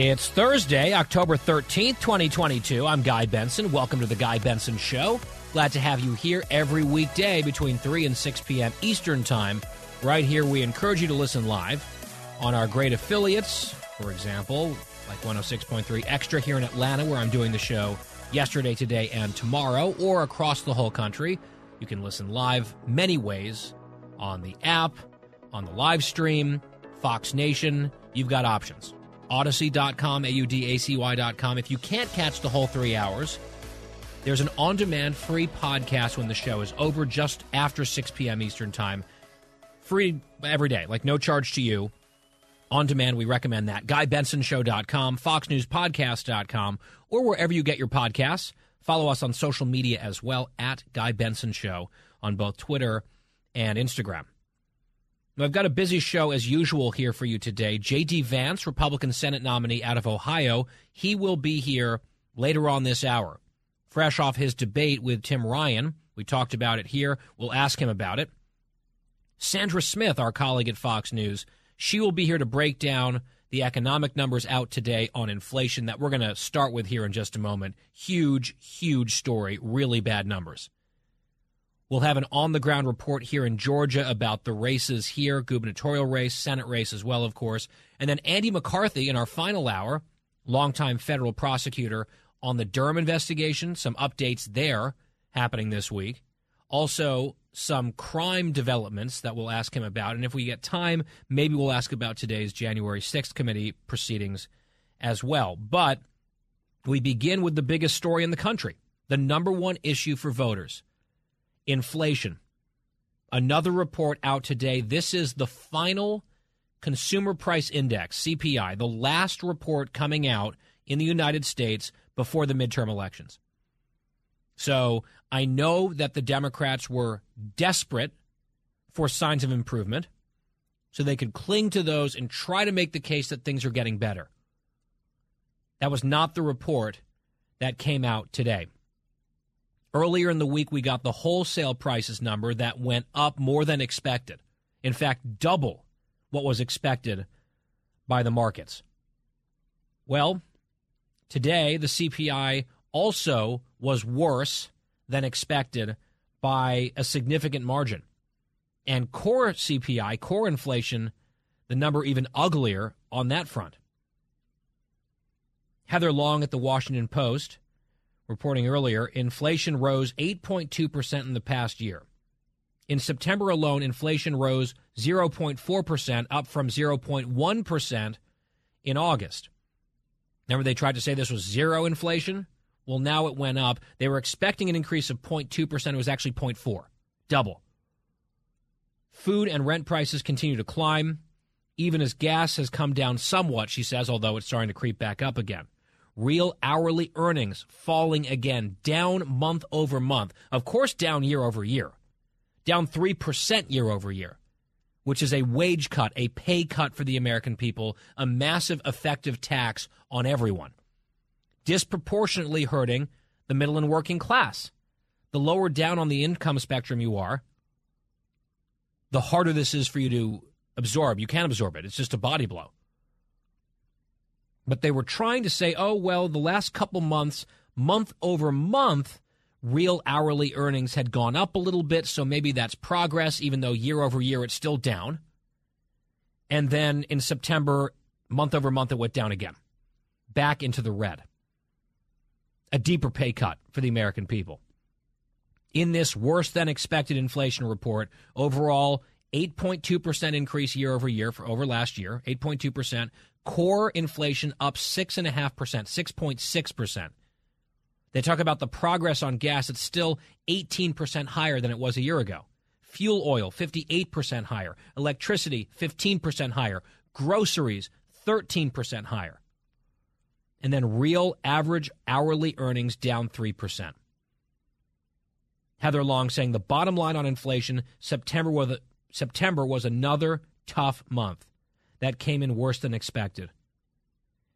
It's Thursday, October 13th, 2022. I'm Guy Benson. Welcome to the Guy Benson Show. Glad to have you here every weekday between 3 and 6 p.m. Eastern Time. Right here, we encourage you to listen live on our great affiliates, for example, like 106.3 Extra here in Atlanta, where I'm doing the show yesterday, today, and tomorrow, or across the whole country. You can listen live many ways on the app, on the live stream, Fox Nation. You've got options. Audacy.com, A U D A C Y.com. If you can't catch the whole three hours, there's an on demand free podcast when the show is over just after 6 p.m. Eastern Time. Free every day, like no charge to you. On demand, we recommend that. GuyBensonShow.com, FoxNewsPodcast.com, or wherever you get your podcasts. Follow us on social media as well at Guy Benson Show on both Twitter and Instagram. I've got a busy show as usual here for you today. J.D. Vance, Republican Senate nominee out of Ohio, he will be here later on this hour. Fresh off his debate with Tim Ryan. We talked about it here. We'll ask him about it. Sandra Smith, our colleague at Fox News, she will be here to break down the economic numbers out today on inflation that we're going to start with here in just a moment. Huge, huge story, really bad numbers. We'll have an on the ground report here in Georgia about the races here, gubernatorial race, Senate race as well, of course. And then Andy McCarthy in our final hour, longtime federal prosecutor on the Durham investigation, some updates there happening this week. Also, some crime developments that we'll ask him about. And if we get time, maybe we'll ask about today's January 6th committee proceedings as well. But we begin with the biggest story in the country the number one issue for voters inflation. Another report out today. This is the final Consumer Price Index, CPI, the last report coming out in the United States before the midterm elections. So I know that the Democrats were desperate for signs of improvement so they could cling to those and try to make the case that things are getting better. That was not the report that came out today. Earlier in the week, we got the wholesale prices number that went up more than expected. In fact, double what was expected by the markets. Well, today, the CPI also was worse than expected by a significant margin. And core CPI, core inflation, the number even uglier on that front. Heather Long at the Washington Post reporting earlier inflation rose 8.2% in the past year. In September alone, inflation rose 0.4%, up from 0.1% in August. Remember, they tried to say this was zero inflation? Well, now it went up. They were expecting an increase of 0.2%. It was actually 0.4, double. Food and rent prices continue to climb, even as gas has come down somewhat, she says, although it's starting to creep back up again. Real hourly earnings falling again, down month over month. Of course, down year over year, down 3% year over year, which is a wage cut, a pay cut for the American people, a massive effective tax on everyone disproportionately hurting the middle and working class. The lower down on the income spectrum you are, the harder this is for you to absorb. You can't absorb it, it's just a body blow. But they were trying to say, oh, well, the last couple months, month over month, real hourly earnings had gone up a little bit, so maybe that's progress, even though year over year it's still down. And then in September, month over month, it went down again, back into the red a deeper pay cut for the American people. In this worse than expected inflation report, overall 8.2% increase year over year for over last year, 8.2%. Core inflation up 6.5%, 6.6%. They talk about the progress on gas. It's still 18% higher than it was a year ago. Fuel oil, 58% higher. Electricity, 15% higher. Groceries, 13% higher. And then real average hourly earnings down 3%. Heather Long saying the bottom line on inflation, September was, September was another tough month. That came in worse than expected.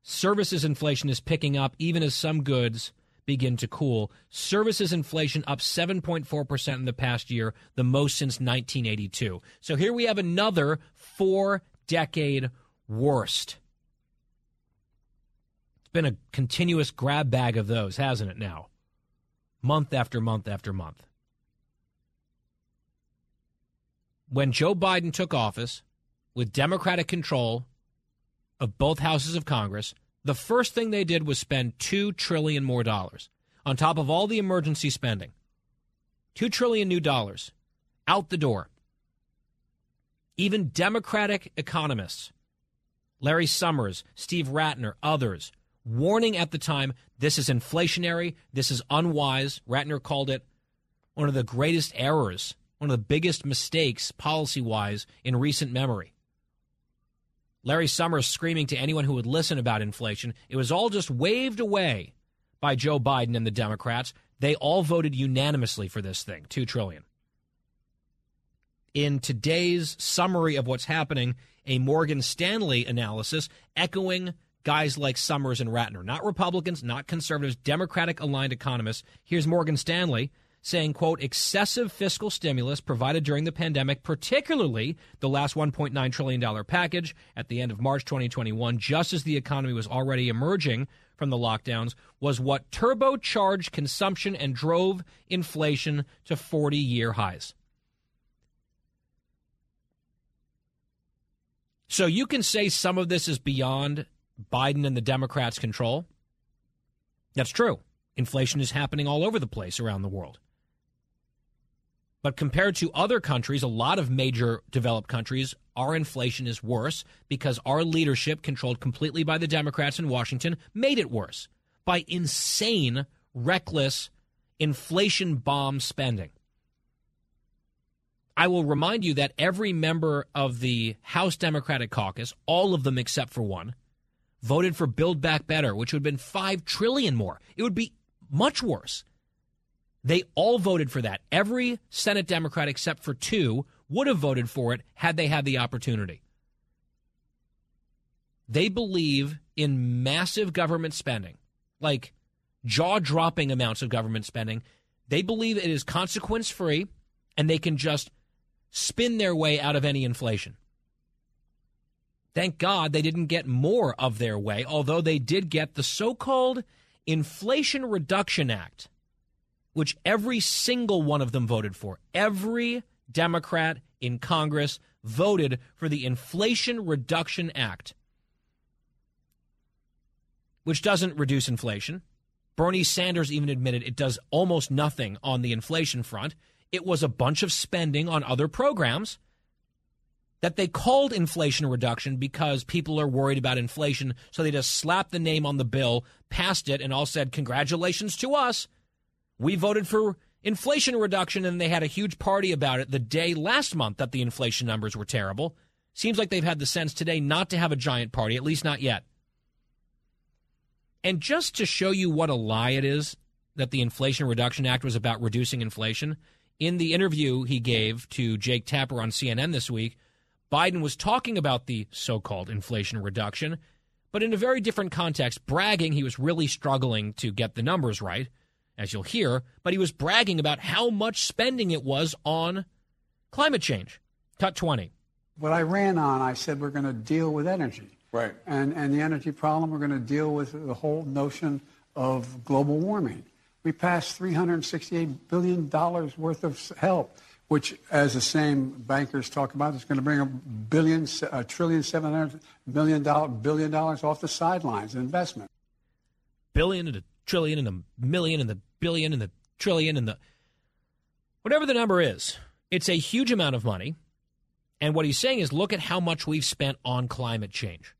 Services inflation is picking up even as some goods begin to cool. Services inflation up 7.4% in the past year, the most since 1982. So here we have another four decade worst. It's been a continuous grab bag of those, hasn't it now? Month after month after month. When Joe Biden took office with Democratic control of both houses of Congress, the first thing they did was spend 2 trillion more dollars on top of all the emergency spending. 2 trillion new dollars out the door. Even Democratic economists, Larry Summers, Steve Rattner, others, warning at the time this is inflationary, this is unwise. Rattner called it one of the greatest errors, one of the biggest mistakes policy wise in recent memory. Larry Summers screaming to anyone who would listen about inflation. It was all just waved away by Joe Biden and the Democrats. They all voted unanimously for this thing, 2 trillion. In today's summary of what's happening, a Morgan Stanley analysis echoing guys like Summers and Rattner, not Republicans, not conservatives, Democratic aligned economists. Here's Morgan Stanley saying, quote, excessive fiscal stimulus provided during the pandemic, particularly the last $1.9 trillion package at the end of March 2021, just as the economy was already emerging from the lockdowns, was what turbocharged consumption and drove inflation to 40 year highs. So you can say some of this is beyond Biden and the Democrats' control. That's true. Inflation is happening all over the place around the world. But compared to other countries, a lot of major developed countries, our inflation is worse because our leadership, controlled completely by the Democrats in Washington, made it worse by insane, reckless inflation bomb spending. I will remind you that every member of the House Democratic caucus, all of them except for one, voted for Build Back Better, which would have been 5 trillion more. It would be much worse. They all voted for that. Every Senate Democrat except for two would have voted for it had they had the opportunity. They believe in massive government spending, like jaw dropping amounts of government spending. They believe it is consequence free and they can just spin their way out of any inflation. Thank God they didn't get more of their way, although they did get the so called Inflation Reduction Act which every single one of them voted for. Every Democrat in Congress voted for the Inflation Reduction Act, which doesn't reduce inflation. Bernie Sanders even admitted it does almost nothing on the inflation front. It was a bunch of spending on other programs that they called inflation reduction because people are worried about inflation. So they just slapped the name on the bill, passed it, and all said, Congratulations to us. We voted for inflation reduction, and they had a huge party about it the day last month that the inflation numbers were terrible. Seems like they've had the sense today not to have a giant party, at least not yet. And just to show you what a lie it is that the Inflation Reduction Act was about reducing inflation, in the interview he gave to Jake Tapper on CNN this week, Biden was talking about the so called inflation reduction, but in a very different context, bragging he was really struggling to get the numbers right as you'll hear, but he was bragging about how much spending it was on climate change. Cut 20. What I ran on, I said we're going to deal with energy. Right. And, and the energy problem, we're going to deal with the whole notion of global warming. We passed $368 billion worth of help, which, as the same bankers talk about, is going to bring a billion, a trillion, seven hundred million dollar, billion dollars off the sidelines investment. Billion and a trillion and a million and the billion and the trillion and the whatever the number is. It's a huge amount of money. And what he's saying is look at how much we've spent on climate change.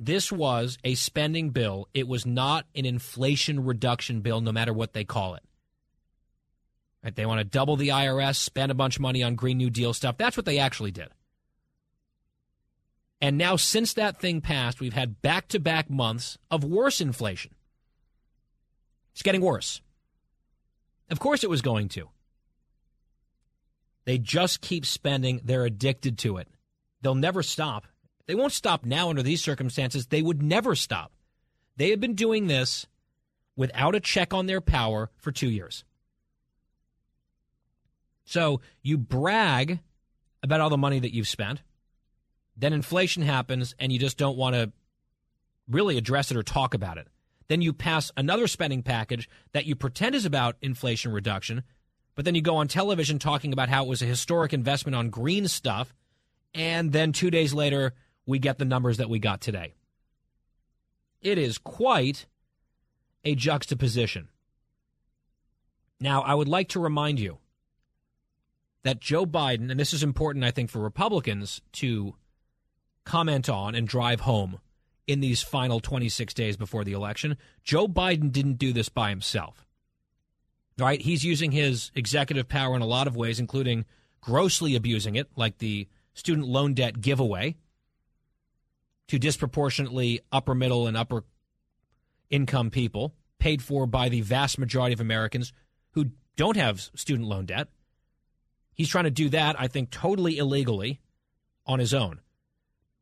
This was a spending bill. It was not an inflation reduction bill, no matter what they call it. Right? They want to double the IRS, spend a bunch of money on Green New Deal stuff. That's what they actually did. And now, since that thing passed, we've had back to back months of worse inflation. It's getting worse. Of course, it was going to. They just keep spending. They're addicted to it. They'll never stop. They won't stop now under these circumstances. They would never stop. They have been doing this without a check on their power for two years. So you brag about all the money that you've spent. Then inflation happens and you just don't want to really address it or talk about it. Then you pass another spending package that you pretend is about inflation reduction, but then you go on television talking about how it was a historic investment on green stuff. And then two days later, we get the numbers that we got today. It is quite a juxtaposition. Now, I would like to remind you that Joe Biden, and this is important, I think, for Republicans to comment on and drive home in these final 26 days before the election. Joe Biden didn't do this by himself. Right? He's using his executive power in a lot of ways, including grossly abusing it, like the student loan debt giveaway to disproportionately upper middle and upper income people, paid for by the vast majority of Americans who don't have student loan debt. He's trying to do that, I think, totally illegally on his own.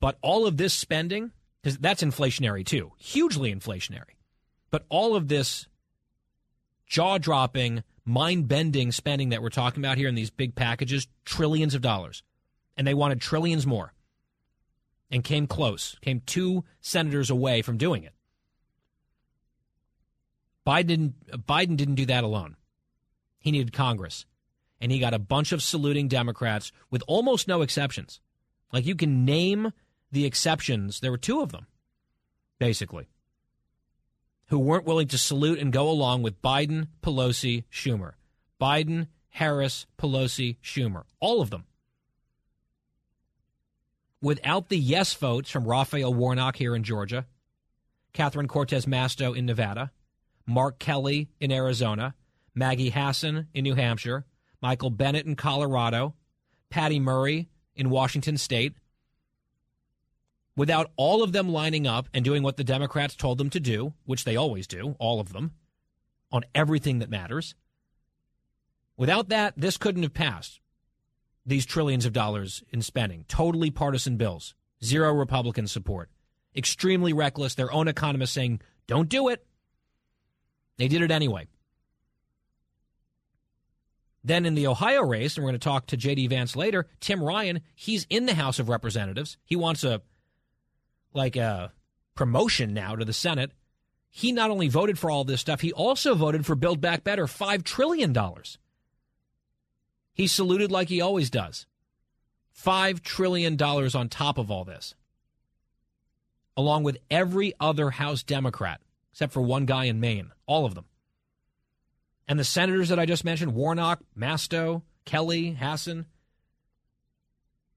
But all of this spending, because that's inflationary too, hugely inflationary. But all of this jaw dropping, mind bending spending that we're talking about here in these big packages, trillions of dollars. And they wanted trillions more and came close, came two senators away from doing it. Biden, Biden didn't do that alone. He needed Congress. And he got a bunch of saluting Democrats with almost no exceptions. Like you can name the exceptions. There were two of them, basically, who weren't willing to salute and go along with Biden, Pelosi, Schumer. Biden, Harris, Pelosi, Schumer. All of them. Without the yes votes from Raphael Warnock here in Georgia, Catherine Cortez Masto in Nevada, Mark Kelly in Arizona, Maggie Hassan in New Hampshire, Michael Bennet in Colorado, Patty Murray in Washington State, without all of them lining up and doing what the Democrats told them to do, which they always do, all of them, on everything that matters, without that, this couldn't have passed these trillions of dollars in spending. Totally partisan bills. Zero Republican support. Extremely reckless. Their own economists saying, don't do it. They did it anyway. Then in the Ohio race, and we're going to talk to J.D. Vance later, Tim Ryan, he's in the House of Representatives. He wants a like a promotion now to the Senate. He not only voted for all this stuff, he also voted for Build Back Better, $5 trillion. He saluted like he always does. $5 trillion on top of all this, along with every other House Democrat, except for one guy in Maine, all of them. And the senators that I just mentioned Warnock, Masto, Kelly, Hassan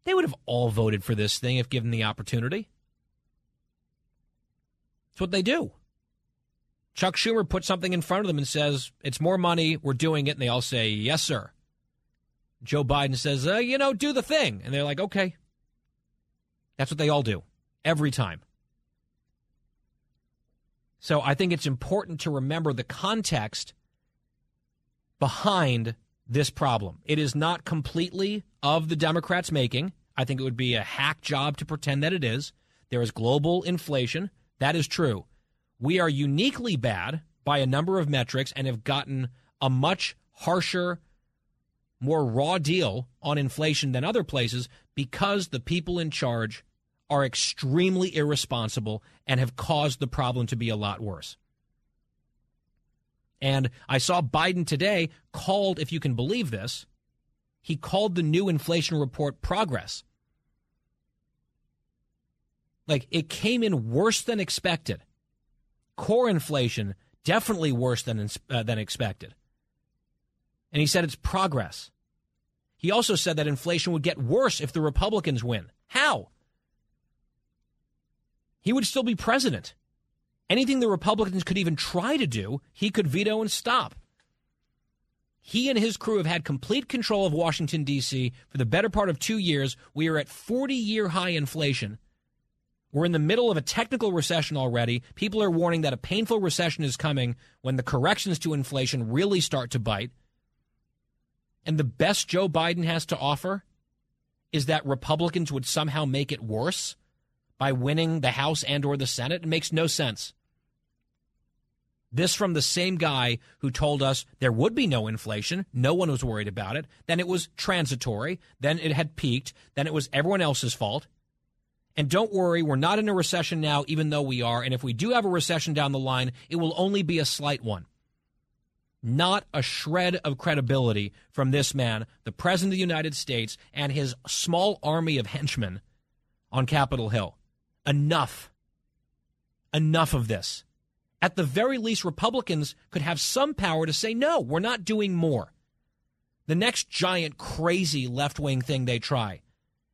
they would have all voted for this thing if given the opportunity. That's what they do. Chuck Schumer puts something in front of them and says, It's more money, we're doing it. And they all say, Yes, sir. Joe Biden says, uh, you know, do the thing. And they're like, okay. That's what they all do every time. So I think it's important to remember the context behind this problem. It is not completely of the Democrats' making. I think it would be a hack job to pretend that it is. There is global inflation. That is true. We are uniquely bad by a number of metrics and have gotten a much harsher more raw deal on inflation than other places because the people in charge are extremely irresponsible and have caused the problem to be a lot worse. And I saw Biden today called, if you can believe this, he called the new inflation report progress. Like it came in worse than expected. Core inflation definitely worse than uh, than expected. And he said it's progress. He also said that inflation would get worse if the Republicans win. How? He would still be president. Anything the Republicans could even try to do, he could veto and stop. He and his crew have had complete control of Washington, D.C. for the better part of two years. We are at 40 year high inflation. We're in the middle of a technical recession already. People are warning that a painful recession is coming when the corrections to inflation really start to bite. And the best Joe Biden has to offer is that Republicans would somehow make it worse by winning the House and or the Senate. It makes no sense. This from the same guy who told us there would be no inflation. No one was worried about it. Then it was transitory. Then it had peaked. Then it was everyone else's fault. And don't worry, we're not in a recession now, even though we are. And if we do have a recession down the line, it will only be a slight one. Not a shred of credibility from this man, the President of the United States, and his small army of henchmen on Capitol Hill. Enough. Enough of this. At the very least, Republicans could have some power to say, no, we're not doing more. The next giant, crazy left wing thing they try.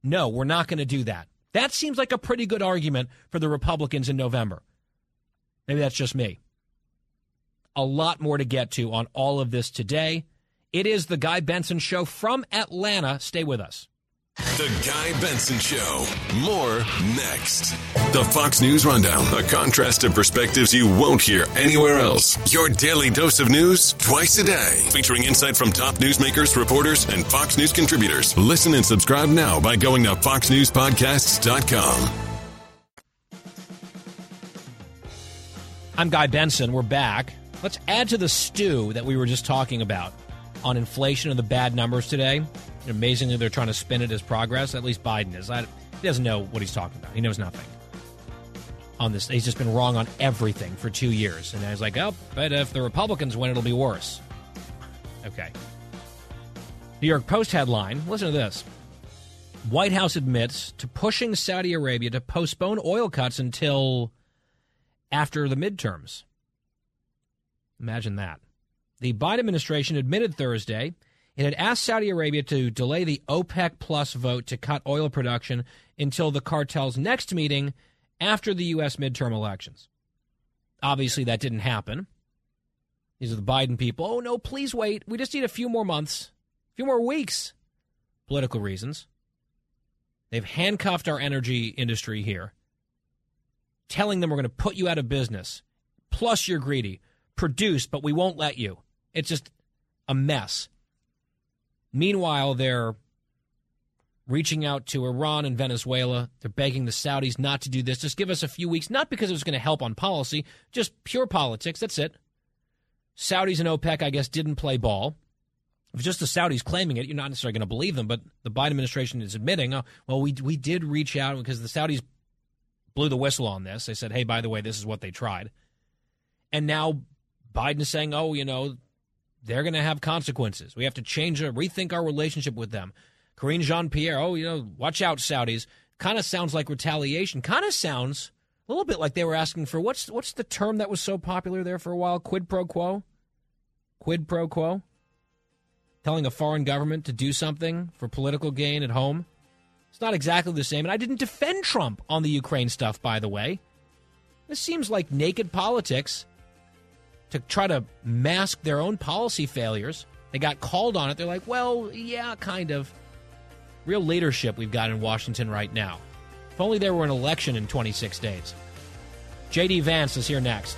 No, we're not going to do that. That seems like a pretty good argument for the Republicans in November. Maybe that's just me. A lot more to get to on all of this today. It is the Guy Benson Show from Atlanta. Stay with us. The Guy Benson Show. More next. The Fox News Rundown. A contrast of perspectives you won't hear anywhere else. Your daily dose of news twice a day. Featuring insight from top newsmakers, reporters, and Fox News contributors. Listen and subscribe now by going to foxnewspodcasts.com. I'm Guy Benson. We're back. Let's add to the stew that we were just talking about on inflation and the bad numbers today. Amazingly, they're trying to spin it as progress. At least Biden is. I, he doesn't know what he's talking about. He knows nothing on this. He's just been wrong on everything for two years. And I was like, oh, but if the Republicans win, it'll be worse. Okay. New York Post headline listen to this White House admits to pushing Saudi Arabia to postpone oil cuts until after the midterms. Imagine that. The Biden administration admitted Thursday it had asked Saudi Arabia to delay the OPEC Plus vote to cut oil production until the cartel's next meeting after the U.S. midterm elections. Obviously, that didn't happen. These are the Biden people. Oh, no, please wait. We just need a few more months, a few more weeks. Political reasons. They've handcuffed our energy industry here, telling them we're going to put you out of business. Plus, you're greedy. Produce, but we won't let you. It's just a mess. Meanwhile, they're reaching out to Iran and Venezuela. They're begging the Saudis not to do this. Just give us a few weeks, not because it was going to help on policy, just pure politics. That's it. Saudis and OPEC, I guess, didn't play ball. If just the Saudis claiming it, you're not necessarily going to believe them, but the Biden administration is admitting, oh, well, we, we did reach out because the Saudis blew the whistle on this. They said, hey, by the way, this is what they tried. And now Biden is saying, oh, you know, they're going to have consequences. We have to change or rethink our relationship with them. Karine Jean Pierre, oh, you know, watch out, Saudis. Kind of sounds like retaliation. Kind of sounds a little bit like they were asking for what's what's the term that was so popular there for a while? Quid pro quo. Quid pro quo. Telling a foreign government to do something for political gain at home. It's not exactly the same. And I didn't defend Trump on the Ukraine stuff, by the way. This seems like naked politics to try to mask their own policy failures. They got called on it. They're like, well, yeah, kind of. Real leadership we've got in Washington right now. If only there were an election in 26 days. JD Vance is here next.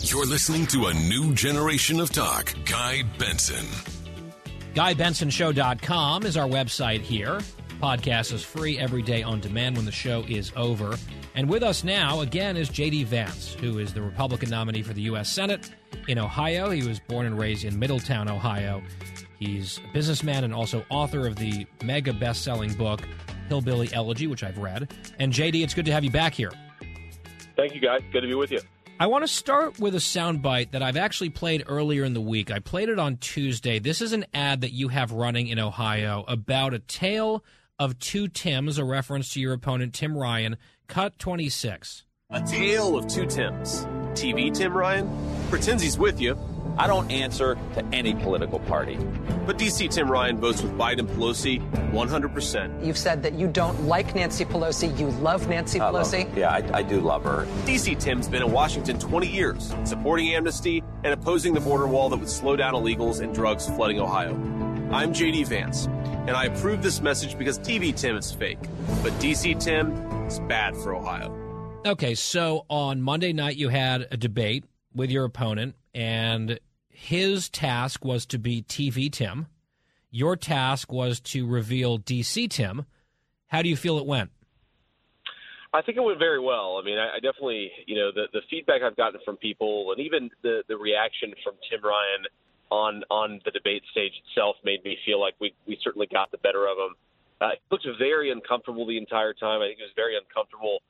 You're listening to a new generation of talk. Guy Benson. GuyBensonShow.com is our website here. Podcast is free every day on demand when the show is over. And with us now, again, is J.D. Vance, who is the Republican nominee for the U.S. Senate in Ohio. He was born and raised in Middletown, Ohio. He's a businessman and also author of the mega best selling book, Hillbilly Elegy, which I've read. And JD, it's good to have you back here. Thank you, guys. Good to be with you. I want to start with a soundbite that I've actually played earlier in the week. I played it on Tuesday. This is an ad that you have running in Ohio about a tale of two Tims, a reference to your opponent, Tim Ryan. Cut 26. A tale of two Tims. TV Tim Ryan pretends he's with you, I don't answer to any political party. but DC Tim Ryan votes with Biden Pelosi 100%. You've said that you don't like Nancy Pelosi. You love Nancy I love- Pelosi. yeah, I, I do love her. DC Tim's been in Washington 20 years, supporting amnesty and opposing the border wall that would slow down illegals and drugs flooding Ohio. I'm JD Vance, and I approve this message because TV Tim is fake, but DC Tim is bad for Ohio. Okay, so on Monday night, you had a debate with your opponent, and his task was to be TV Tim. Your task was to reveal DC Tim. How do you feel it went? I think it went very well. I mean, I, I definitely, you know, the the feedback I've gotten from people, and even the the reaction from Tim Ryan on on the debate stage itself, made me feel like we we certainly got the better of him. Uh, he looked very uncomfortable the entire time. I think he was very uncomfortable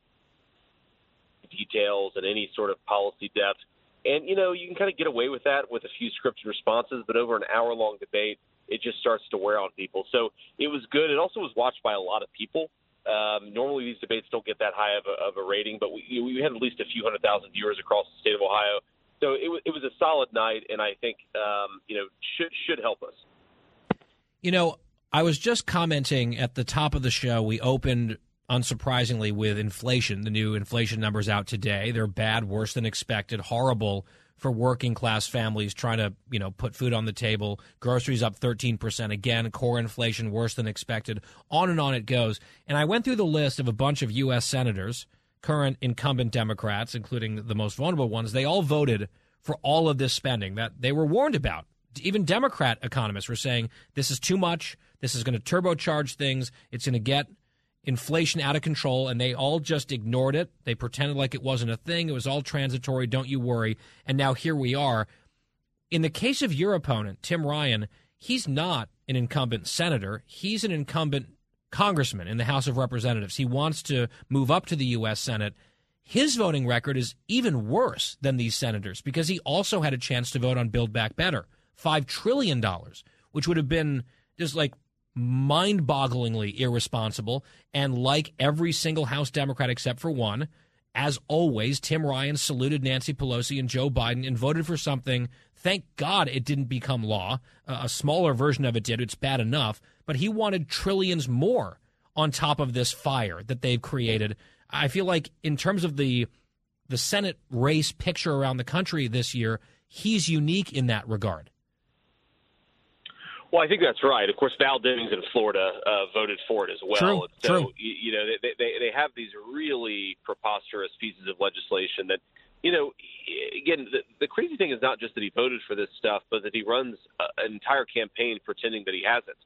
details and any sort of policy depth. And you know, you can kind of get away with that with a few scripted responses, but over an hour long debate, it just starts to wear on people. So it was good. It also was watched by a lot of people. Um, normally, these debates don't get that high of a, of a rating, but we, we had at least a few hundred thousand viewers across the state of Ohio. So it, was it was a solid night, and I think um, you know should should help us. You know, I was just commenting at the top of the show. We opened, unsurprisingly, with inflation. The new inflation numbers out today. They're bad, worse than expected, horrible for working class families trying to, you know, put food on the table. Groceries up 13% again, core inflation worse than expected. On and on it goes. And I went through the list of a bunch of U.S. senators, current incumbent Democrats, including the most vulnerable ones. They all voted for all of this spending that they were warned about. Even Democrat economists were saying this is too much. This is going to turbocharge things. It's going to get inflation out of control, and they all just ignored it. They pretended like it wasn't a thing. It was all transitory. Don't you worry. And now here we are. In the case of your opponent, Tim Ryan, he's not an incumbent senator. He's an incumbent congressman in the House of Representatives. He wants to move up to the U.S. Senate. His voting record is even worse than these senators because he also had a chance to vote on Build Back Better, $5 trillion, which would have been just like mind bogglingly irresponsible. And like every single House Democrat except for one, as always, Tim Ryan saluted Nancy Pelosi and Joe Biden and voted for something. Thank God it didn't become law. A smaller version of it did. It's bad enough. But he wanted trillions more on top of this fire that they've created. I feel like, in terms of the the Senate race picture around the country this year, he's unique in that regard. Well, I think that's right. Of course, Val Demings in Florida uh, voted for it as well. True, so, true. You, know, they, they they have these really preposterous pieces of legislation that, you know, again, the, the crazy thing is not just that he voted for this stuff, but that he runs uh, an entire campaign pretending that he hasn't.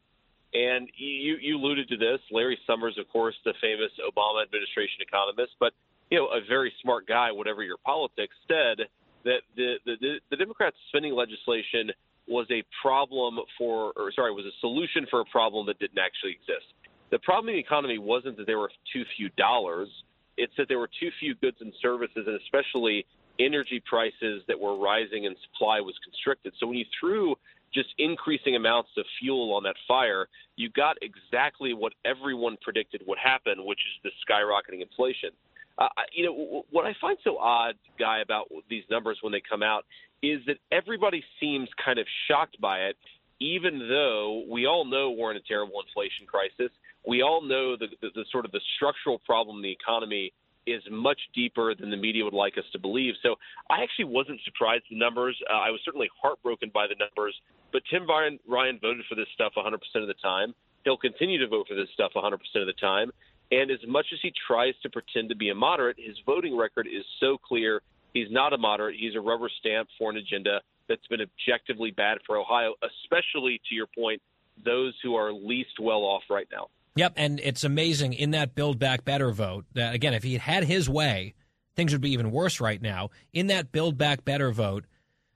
And you you alluded to this, Larry Summers, of course, the famous Obama administration economist, but you know, a very smart guy, whatever your politics, said that the the, the Democrats' spending legislation was a problem for, or sorry, was a solution for a problem that didn't actually exist. The problem in the economy wasn't that there were too few dollars; it's that there were too few goods and services, and especially energy prices that were rising and supply was constricted. So when you threw just increasing amounts of fuel on that fire, you got exactly what everyone predicted would happen, which is the skyrocketing inflation. Uh, you know, what I find so odd, Guy, about these numbers when they come out is that everybody seems kind of shocked by it, even though we all know we're in a terrible inflation crisis. We all know the, the, the sort of the structural problem in the economy is much deeper than the media would like us to believe. So I actually wasn't surprised the numbers. Uh, I was certainly heartbroken by the numbers. But Tim Ryan voted for this stuff 100% of the time. He'll continue to vote for this stuff 100% of the time. And as much as he tries to pretend to be a moderate, his voting record is so clear. He's not a moderate. He's a rubber stamp for an agenda that's been objectively bad for Ohio, especially to your point, those who are least well off right now. Yep, and it's amazing in that Build Back Better vote that again, if he had had his way, things would be even worse right now. In that Build Back Better vote,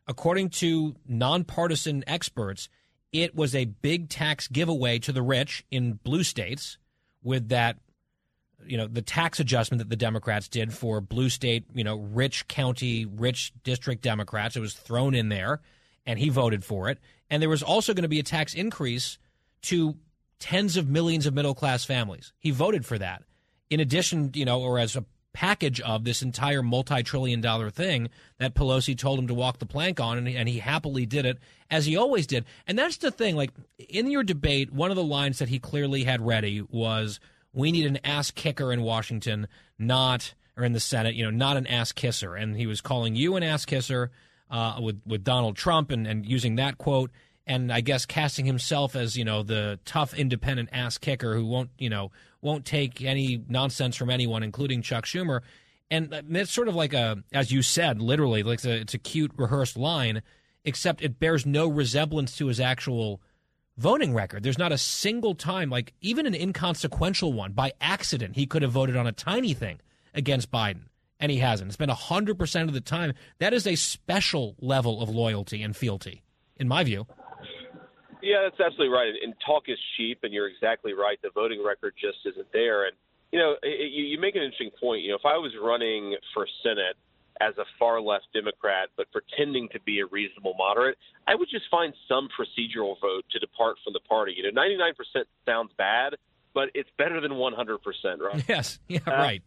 according to nonpartisan experts, it was a big tax giveaway to the rich in blue states with that you know the tax adjustment that the Democrats did for blue state, you know, rich county, rich district Democrats. It was thrown in there, and he voted for it. And there was also going to be a tax increase to tens of millions of middle class families. He voted for that. In addition, you know, or as a package of this entire multi-trillion dollar thing that Pelosi told him to walk the plank on and, and he happily did it as he always did. And that's the thing like in your debate one of the lines that he clearly had ready was we need an ass kicker in Washington, not or in the Senate, you know, not an ass kisser. And he was calling you an ass kisser uh, with with Donald Trump and, and using that quote and I guess casting himself as you know the tough independent ass kicker who won't you know won't take any nonsense from anyone, including Chuck Schumer. And it's sort of like a, as you said, literally, like it's a, it's a cute rehearsed line, except it bears no resemblance to his actual voting record. There's not a single time, like even an inconsequential one, by accident, he could have voted on a tiny thing against Biden, and he hasn't. It's been 100% of the time. That is a special level of loyalty and fealty, in my view. Yeah, that's absolutely right. And talk is cheap, and you're exactly right. The voting record just isn't there. And you know, you make an interesting point. You know, if I was running for Senate as a far left Democrat, but pretending to be a reasonable moderate, I would just find some procedural vote to depart from the party. You know, 99% sounds bad, but it's better than 100%, right? Yes, yeah, uh, right.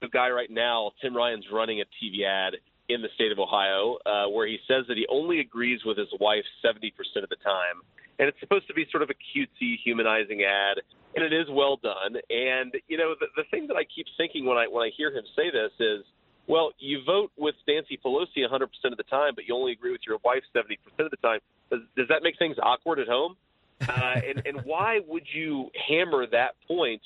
The guy right now, Tim Ryan's running a TV ad in the state of Ohio uh, where he says that he only agrees with his wife 70% of the time and it's supposed to be sort of a cutesy, humanizing ad, and it is well done. And you know, the, the thing that I keep thinking when I when I hear him say this is, well, you vote with Nancy Pelosi 100% of the time, but you only agree with your wife 70% of the time. Does, does that make things awkward at home? Uh, and, and why would you hammer that point,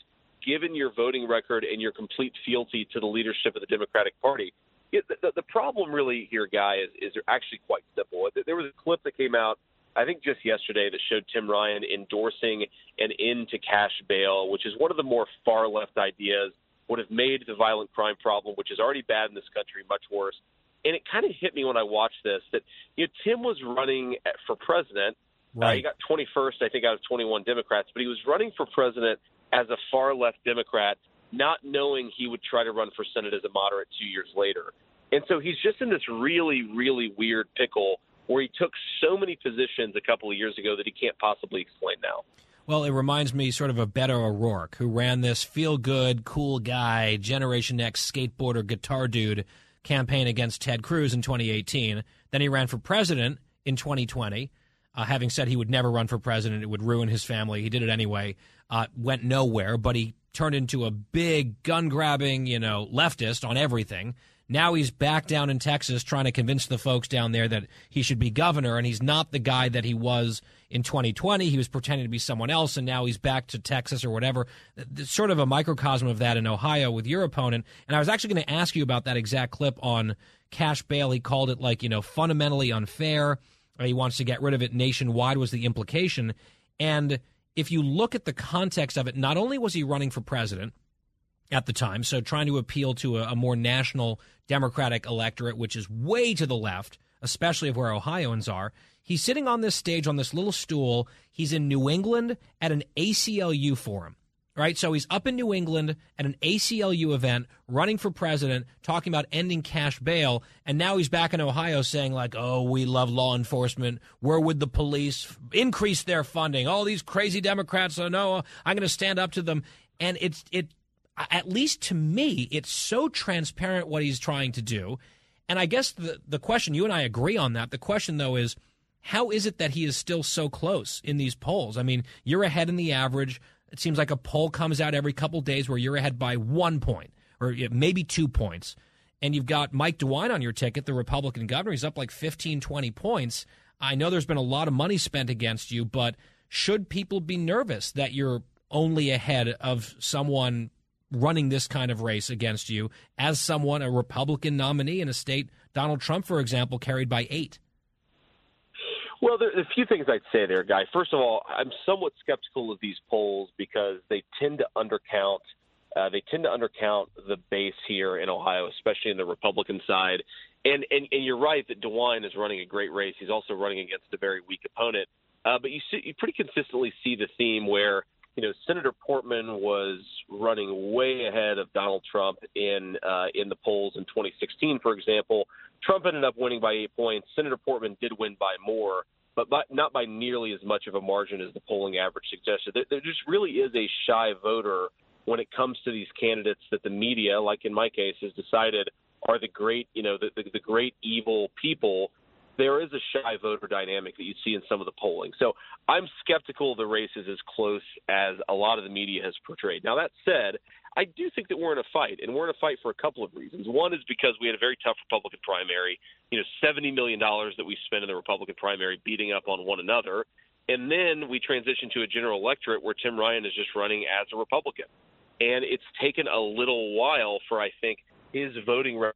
given your voting record and your complete fealty to the leadership of the Democratic Party? It, the, the problem really here, guy, is, is actually quite simple. There was a clip that came out I think just yesterday that showed Tim Ryan endorsing an end to cash bail, which is one of the more far left ideas, would have made the violent crime problem, which is already bad in this country, much worse. And it kind of hit me when I watched this that you know Tim was running for president. Right. Uh, he got 21st, I think, out of 21 Democrats, but he was running for president as a far left Democrat, not knowing he would try to run for Senate as a moderate two years later. And so he's just in this really, really weird pickle where he took so many positions a couple of years ago that he can't possibly explain now. Well, it reminds me sort of of Beto O'Rourke, who ran this feel good, cool guy, Generation X skateboarder, guitar dude campaign against Ted Cruz in 2018. Then he ran for president in 2020. Uh, having said he would never run for president, it would ruin his family. He did it anyway. Uh, went nowhere, but he turned into a big gun grabbing, you know, leftist on everything. Now he's back down in Texas trying to convince the folks down there that he should be governor, and he's not the guy that he was in 2020. He was pretending to be someone else, and now he's back to Texas or whatever. It's sort of a microcosm of that in Ohio with your opponent. And I was actually going to ask you about that exact clip on cash bail. He called it like, you know, fundamentally unfair. He wants to get rid of it nationwide, was the implication. And if you look at the context of it, not only was he running for president, at the time. So trying to appeal to a, a, more national Democratic electorate, which is way to the left, especially of where Ohioans are. He's sitting on this stage on this little stool. He's in New England at an ACLU forum. Right, so he's up in New England at an ACLU event, running for president, talking about ending cash bail, and now he's back in Ohio saying like, "Oh, we love law enforcement. Where would the police. Increase their funding. All these crazy Democrats. Oh no, I'm going to stand up to them." And it's it at least to me, it's so transparent what he's trying to do. And I guess the, the question, you and I agree on that. The question, though, is how is it that he is still so close in these polls? I mean, you're ahead in the average. It seems like a poll comes out every couple days where you're ahead by one point or maybe two points. And you've got Mike DeWine on your ticket, the Republican governor. He's up like 15, 20 points. I know there's been a lot of money spent against you, but should people be nervous that you're only ahead of someone running this kind of race against you as someone, a Republican nominee in a state, Donald Trump, for example, carried by eight? Well, there are a few things I'd say there, Guy. First of all, I'm somewhat skeptical of these polls because they tend to undercount. Uh, they tend to undercount the base here in Ohio, especially in the Republican side. And, and and you're right that DeWine is running a great race. He's also running against a very weak opponent. Uh, but you see, you pretty consistently see the theme where you know, Senator Portman was running way ahead of Donald Trump in uh, in the polls in 2016, for example. Trump ended up winning by eight points. Senator Portman did win by more, but by, not by nearly as much of a margin as the polling average suggested. There, there just really is a shy voter when it comes to these candidates that the media, like in my case, has decided are the great, you know, the, the, the great evil people there is a shy voter dynamic that you see in some of the polling. So I'm skeptical the race is as close as a lot of the media has portrayed. Now, that said, I do think that we're in a fight, and we're in a fight for a couple of reasons. One is because we had a very tough Republican primary, you know, $70 million that we spent in the Republican primary beating up on one another. And then we transitioned to a general electorate where Tim Ryan is just running as a Republican. And it's taken a little while for, I think, his voting to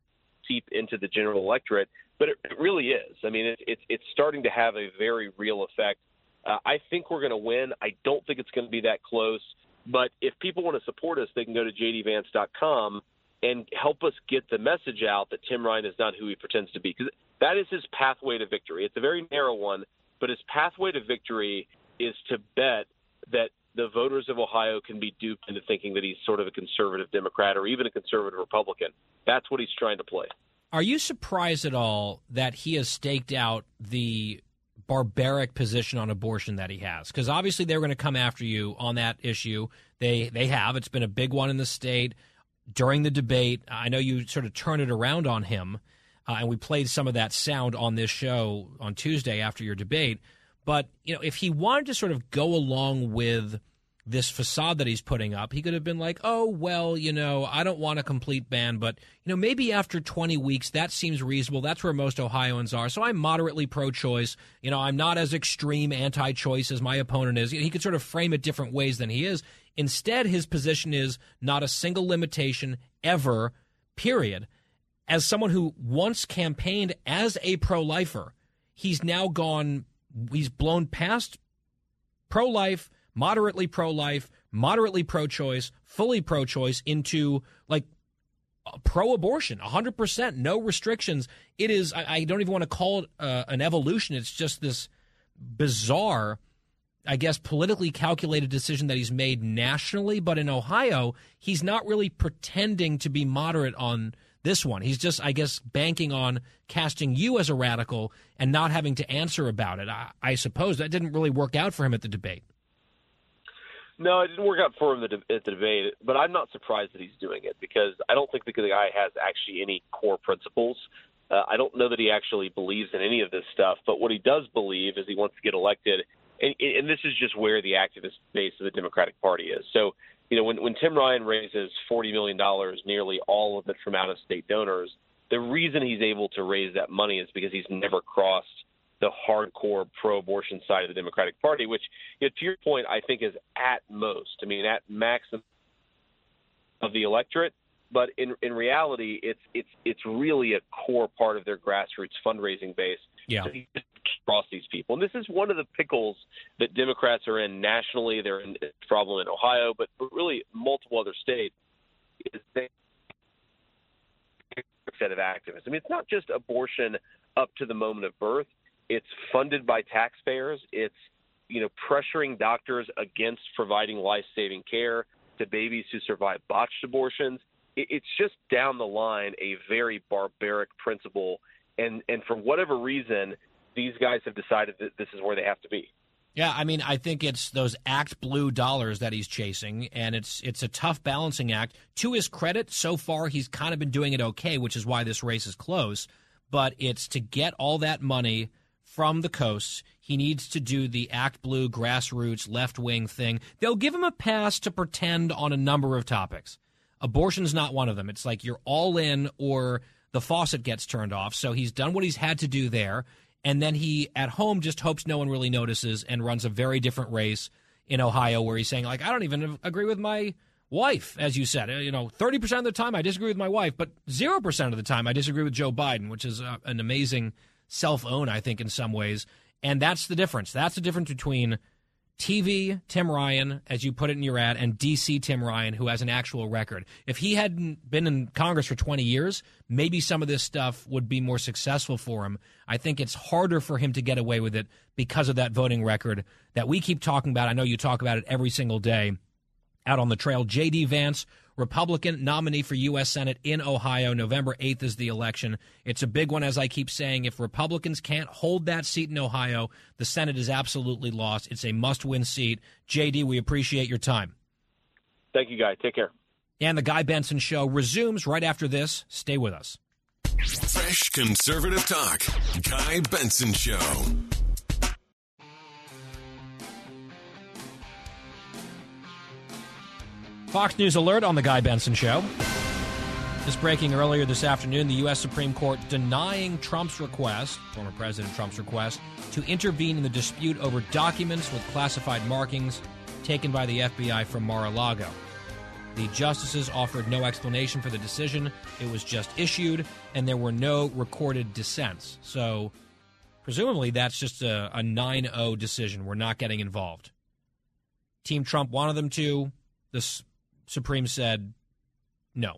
seep into the general electorate but it, it really is. I mean, it's it's it's starting to have a very real effect. Uh, I think we're going to win. I don't think it's going to be that close. But if people want to support us, they can go to jdvance.com and help us get the message out that Tim Ryan is not who he pretends to be. Because that is his pathway to victory. It's a very narrow one, but his pathway to victory is to bet that the voters of Ohio can be duped into thinking that he's sort of a conservative Democrat or even a conservative Republican. That's what he's trying to play. Are you surprised at all that he has staked out the barbaric position on abortion that he has? Because obviously they're going to come after you on that issue. They they have. It's been a big one in the state during the debate. I know you sort of turned it around on him, uh, and we played some of that sound on this show on Tuesday after your debate. But you know, if he wanted to sort of go along with this facade that he's putting up. He could have been like, oh, well, you know, I don't want a complete ban, but, you know, maybe after 20 weeks, that seems reasonable. That's where most Ohioans are. So I'm moderately pro choice. You know, I'm not as extreme anti choice as my opponent is. He could sort of frame it different ways than he is. Instead, his position is not a single limitation ever, period. As someone who once campaigned as a pro lifer, he's now gone, he's blown past pro life moderately pro life, moderately pro choice, fully pro choice into like pro abortion, 100%, no restrictions. It is, I, I, don't even want to call it uh, an evolution. It's just this bizarre, I guess, politically calculated decision that he's made nationally. But in Ohio, he's not really pretending to be moderate on this one. He's just, I guess, banking on casting you as a radical and not having to answer about it. I, I suppose that didn't really work out for him at the debate. No, it didn't work out for him at the debate, but I'm not surprised that he's doing it because I don't think the guy has actually any core principles. Uh, I don't know that he actually believes in any of this stuff, but what he does believe is he wants to get elected, and, and this is just where the activist base of the Democratic Party is. So, you know, when, when Tim Ryan raises $40 million, nearly all of it from out of state donors, the reason he's able to raise that money is because he's never crossed the hardcore pro-abortion side of the Democratic Party, which, you know, to your point, I think is at most, I mean, at maximum of the electorate. But in in reality, it's it's it's really a core part of their grassroots fundraising base. Yeah. Across these people, and this is one of the pickles that Democrats are in nationally. They're in problem in Ohio, but really multiple other states. Is they set of activists. I mean, it's not just abortion up to the moment of birth. It's funded by taxpayers. It's you know pressuring doctors against providing life-saving care to babies who survive botched abortions. It's just down the line a very barbaric principle, and and for whatever reason, these guys have decided that this is where they have to be. Yeah, I mean, I think it's those Act Blue dollars that he's chasing, and it's it's a tough balancing act. To his credit, so far he's kind of been doing it okay, which is why this race is close. But it's to get all that money from the coast. He needs to do the Act Blue grassroots left wing thing. They'll give him a pass to pretend on a number of topics. Abortion's not one of them. It's like you're all in or the faucet gets turned off. So he's done what he's had to do there. And then he, at home, just hopes no one really notices and runs a very different race in Ohio where he's saying, like, I don't even agree with my wife, as you said. You know, 30% of the time I disagree with my wife, but 0% of the time I disagree with Joe Biden, which is uh, an amazing self own, I think, in some ways. And that's the difference. That's the difference between TV Tim Ryan, as you put it in your ad, and DC Tim Ryan, who has an actual record. If he hadn't been in Congress for 20 years, maybe some of this stuff would be more successful for him. I think it's harder for him to get away with it because of that voting record that we keep talking about. I know you talk about it every single day out on the trail. J.D. Vance Republican nominee for U.S. Senate in Ohio. November 8th is the election. It's a big one, as I keep saying. If Republicans can't hold that seat in Ohio, the Senate is absolutely lost. It's a must win seat. JD, we appreciate your time. Thank you, Guy. Take care. And the Guy Benson Show resumes right after this. Stay with us. Fresh conservative talk. Guy Benson Show. Fox News alert on the Guy Benson Show. Just breaking earlier this afternoon, the U.S. Supreme Court denying Trump's request, former President Trump's request, to intervene in the dispute over documents with classified markings taken by the FBI from Mar a Lago. The justices offered no explanation for the decision. It was just issued, and there were no recorded dissents. So, presumably, that's just a, a 9 0 decision. We're not getting involved. Team Trump wanted them to. This Supreme said no.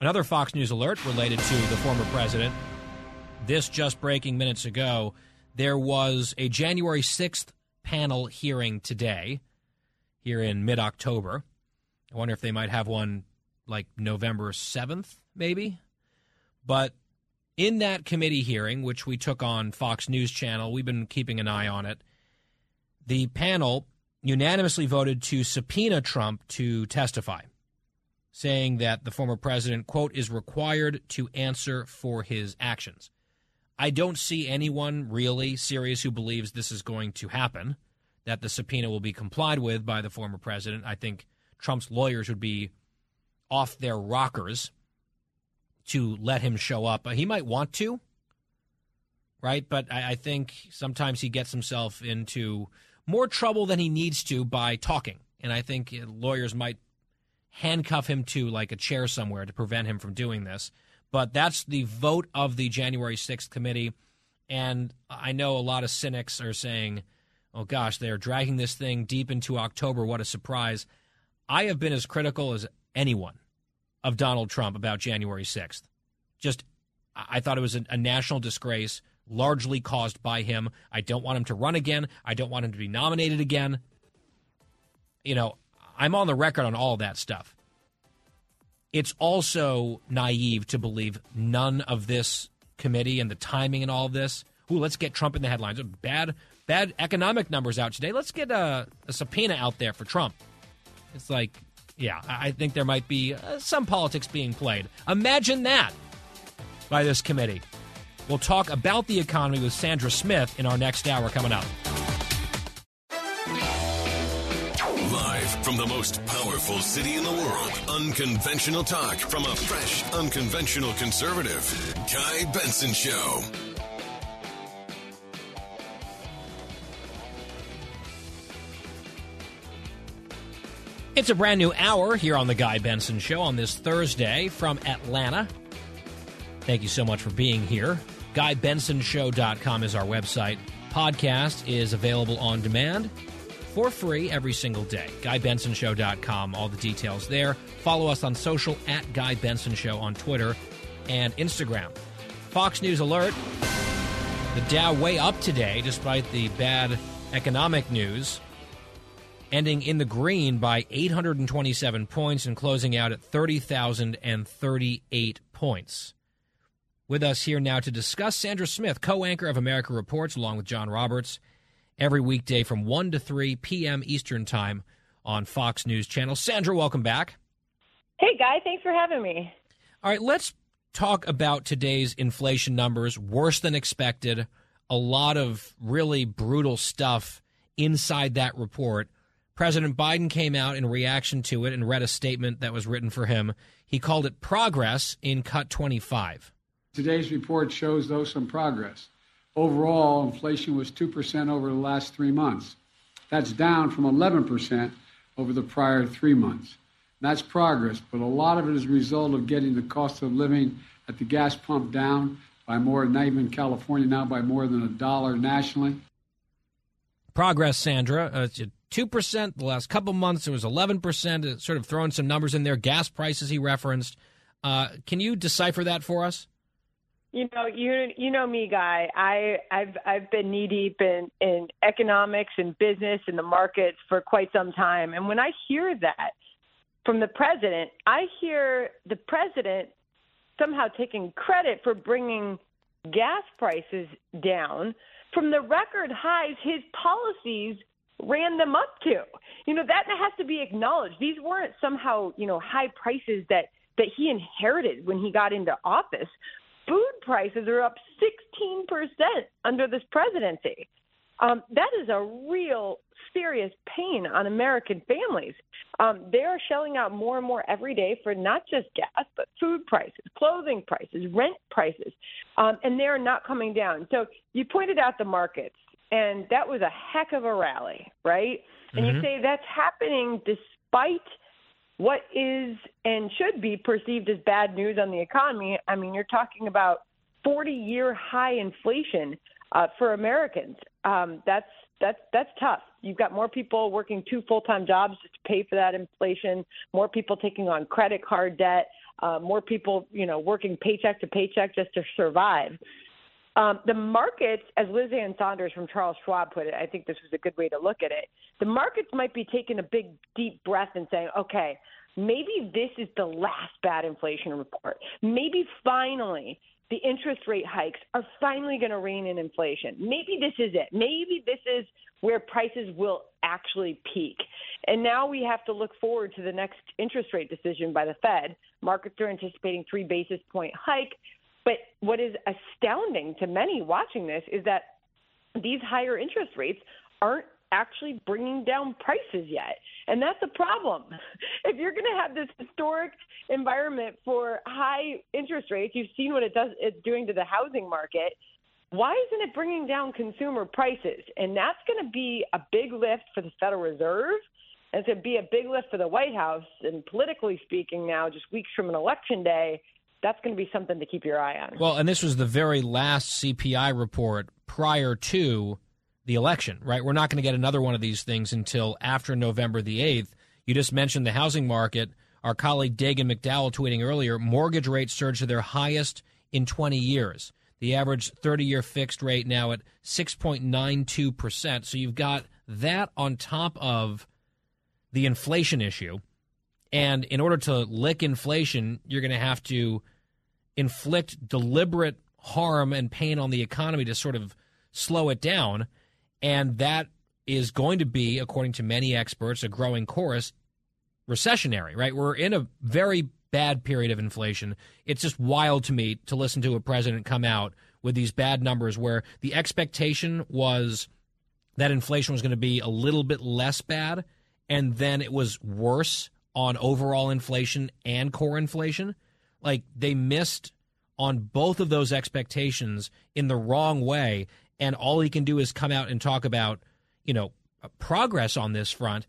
Another Fox News alert related to the former president. This just breaking minutes ago. There was a January 6th panel hearing today here in mid October. I wonder if they might have one like November 7th, maybe. But in that committee hearing, which we took on Fox News Channel, we've been keeping an eye on it. The panel unanimously voted to subpoena Trump to testify, saying that the former president, quote, is required to answer for his actions. I don't see anyone really serious who believes this is going to happen, that the subpoena will be complied with by the former president. I think Trump's lawyers would be off their rockers to let him show up. He might want to, right? But I, I think sometimes he gets himself into more trouble than he needs to by talking. And I think uh, lawyers might handcuff him to like a chair somewhere to prevent him from doing this. But that's the vote of the January 6th committee. And I know a lot of cynics are saying, oh gosh, they're dragging this thing deep into October. What a surprise. I have been as critical as anyone of Donald Trump about January 6th. Just, I thought it was a, a national disgrace largely caused by him. I don't want him to run again. I don't want him to be nominated again. You know, I'm on the record on all that stuff. It's also naive to believe none of this committee and the timing and all of this. Ooh, let's get Trump in the headlines. Bad, bad economic numbers out today. Let's get a, a subpoena out there for Trump. It's like, yeah, I think there might be uh, some politics being played. Imagine that by this committee. We'll talk about the economy with Sandra Smith in our next hour coming up. Live from the most powerful city in the world, unconventional talk from a fresh, unconventional conservative. Guy Benson Show. It's a brand new hour here on The Guy Benson Show on this Thursday from Atlanta. Thank you so much for being here. GuyBensonShow.com is our website. Podcast is available on demand for free every single day. GuyBensonShow.com, all the details there. Follow us on social at Guy Benson Show on Twitter and Instagram. Fox News Alert the Dow way up today despite the bad economic news, ending in the green by 827 points and closing out at 30,038 points. With us here now to discuss Sandra Smith, co anchor of America Reports, along with John Roberts, every weekday from 1 to 3 p.m. Eastern Time on Fox News Channel. Sandra, welcome back. Hey, Guy. Thanks for having me. All right, let's talk about today's inflation numbers. Worse than expected. A lot of really brutal stuff inside that report. President Biden came out in reaction to it and read a statement that was written for him. He called it progress in cut 25. Today's report shows, though, some progress. Overall, inflation was 2% over the last three months. That's down from 11% over the prior three months. That's progress, but a lot of it is a result of getting the cost of living at the gas pump down by more, not even California now, by more than a dollar nationally. progress, Sandra. Uh, it's two percent. The last couple months, it was eleven percent. Sort of throwing some numbers in there. Gas prices he referenced. Uh, can you decipher that for us? You know, you you know me, guy. I I've I've been knee deep in in economics and business and the markets for quite some time. And when I hear that from the president, I hear the president somehow taking credit for bringing gas prices down from the record highs his policies ran them up to. You know, that has to be acknowledged. These weren't somehow, you know, high prices that that he inherited when he got into office. Food prices are up 16% under this presidency. Um, that is a real serious pain on American families. Um, they are shelling out more and more every day for not just gas, but food prices, clothing prices, rent prices, um, and they are not coming down. So you pointed out the markets, and that was a heck of a rally, right? And mm-hmm. you say that's happening despite what is and should be perceived as bad news on the economy. I mean, you're talking about 40 year high inflation uh, for Americans. Um, that's that's that's tough. You've got more people working two full time jobs to pay for that inflation. More people taking on credit card debt. Uh, more people, you know, working paycheck to paycheck just to survive. Um, the markets, as Liz Ann Sonders from Charles Schwab put it, I think this was a good way to look at it. The markets might be taking a big, deep breath and saying, okay, maybe this is the last bad inflation report. Maybe finally the interest rate hikes are finally going to rein in inflation. Maybe this is it. Maybe this is where prices will actually peak. And now we have to look forward to the next interest rate decision by the Fed. Markets are anticipating three basis point hike. But what is astounding to many watching this is that these higher interest rates aren't actually bringing down prices yet. And that's a problem. If you're going to have this historic environment for high interest rates, you've seen what it does it's doing to the housing market. Why isn't it bringing down consumer prices? And that's going to be a big lift for the Federal Reserve. And it's going to be a big lift for the White House. And politically speaking, now, just weeks from an election day, that's going to be something to keep your eye on. Well, and this was the very last CPI report prior to the election, right? We're not going to get another one of these things until after November the 8th. You just mentioned the housing market. Our colleague Dagen McDowell tweeting earlier mortgage rates surged to their highest in 20 years. The average 30 year fixed rate now at 6.92%. So you've got that on top of the inflation issue. And in order to lick inflation, you're going to have to inflict deliberate harm and pain on the economy to sort of slow it down. And that is going to be, according to many experts, a growing chorus recessionary, right? We're in a very bad period of inflation. It's just wild to me to listen to a president come out with these bad numbers where the expectation was that inflation was going to be a little bit less bad, and then it was worse on overall inflation and core inflation. Like they missed on both of those expectations in the wrong way and all he can do is come out and talk about, you know, progress on this front.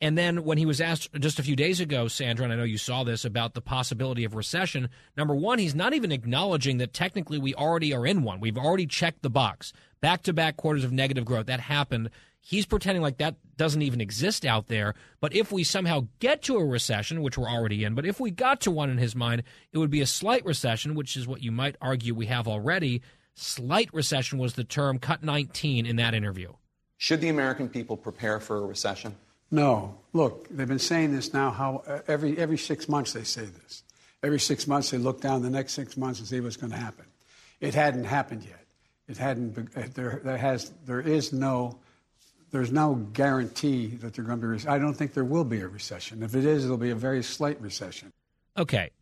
And then when he was asked just a few days ago, Sandra, and I know you saw this about the possibility of recession, number one, he's not even acknowledging that technically we already are in one. We've already checked the box. Back to back quarters of negative growth. That happened. He's pretending like that doesn't even exist out there. But if we somehow get to a recession, which we're already in, but if we got to one in his mind, it would be a slight recession, which is what you might argue we have already. Slight recession was the term cut 19 in that interview. Should the American people prepare for a recession? No. Look, they've been saying this now. How uh, every every six months they say this. Every six months they look down the next six months and see what's going to happen. It hadn't happened yet. It hadn't. Uh, there, there has. There is no. There's no guarantee that they're going to be. I don't think there will be a recession. If it is, it'll be a very slight recession. Okay,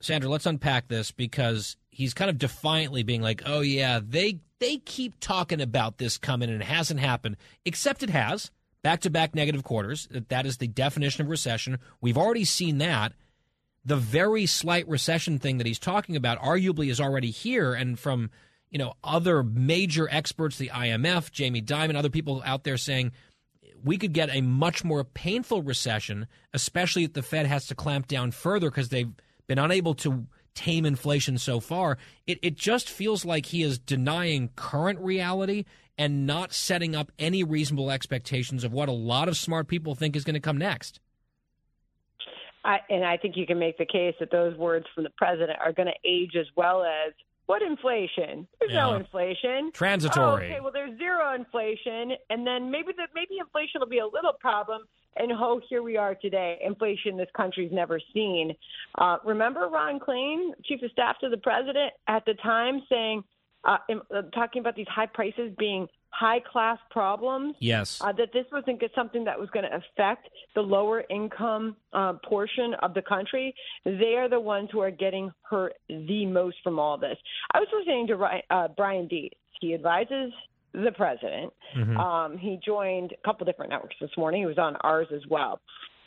Sandra, let's unpack this because he's kind of defiantly being like, "Oh yeah, they they keep talking about this coming and it hasn't happened, except it has. Back-to-back negative quarters. That is the definition of recession. We've already seen that. The very slight recession thing that he's talking about arguably is already here and from, you know, other major experts, the IMF, Jamie Dimon, other people out there saying we could get a much more painful recession, especially if the Fed has to clamp down further because they've been unable to tame inflation so far. It, it just feels like he is denying current reality and not setting up any reasonable expectations of what a lot of smart people think is going to come next. I, and I think you can make the case that those words from the president are going to age as well as what inflation? There's yeah. no inflation. Transitory. Oh, okay, well, there's zero inflation, and then maybe the, maybe inflation will be a little problem. And oh, here we are today. Inflation this country's never seen. Uh, remember Ron Klain, chief of staff to the president, at the time saying, uh, uh talking about these high prices being high class problems. Yes. Uh, that this wasn't something that was going to affect the lower income uh, portion of the country. They are the ones who are getting hurt the most from all this. I was listening to uh, Brian Deese. He advises the president. Mm-hmm. Um, he joined a couple different networks this morning. He was on ours as well.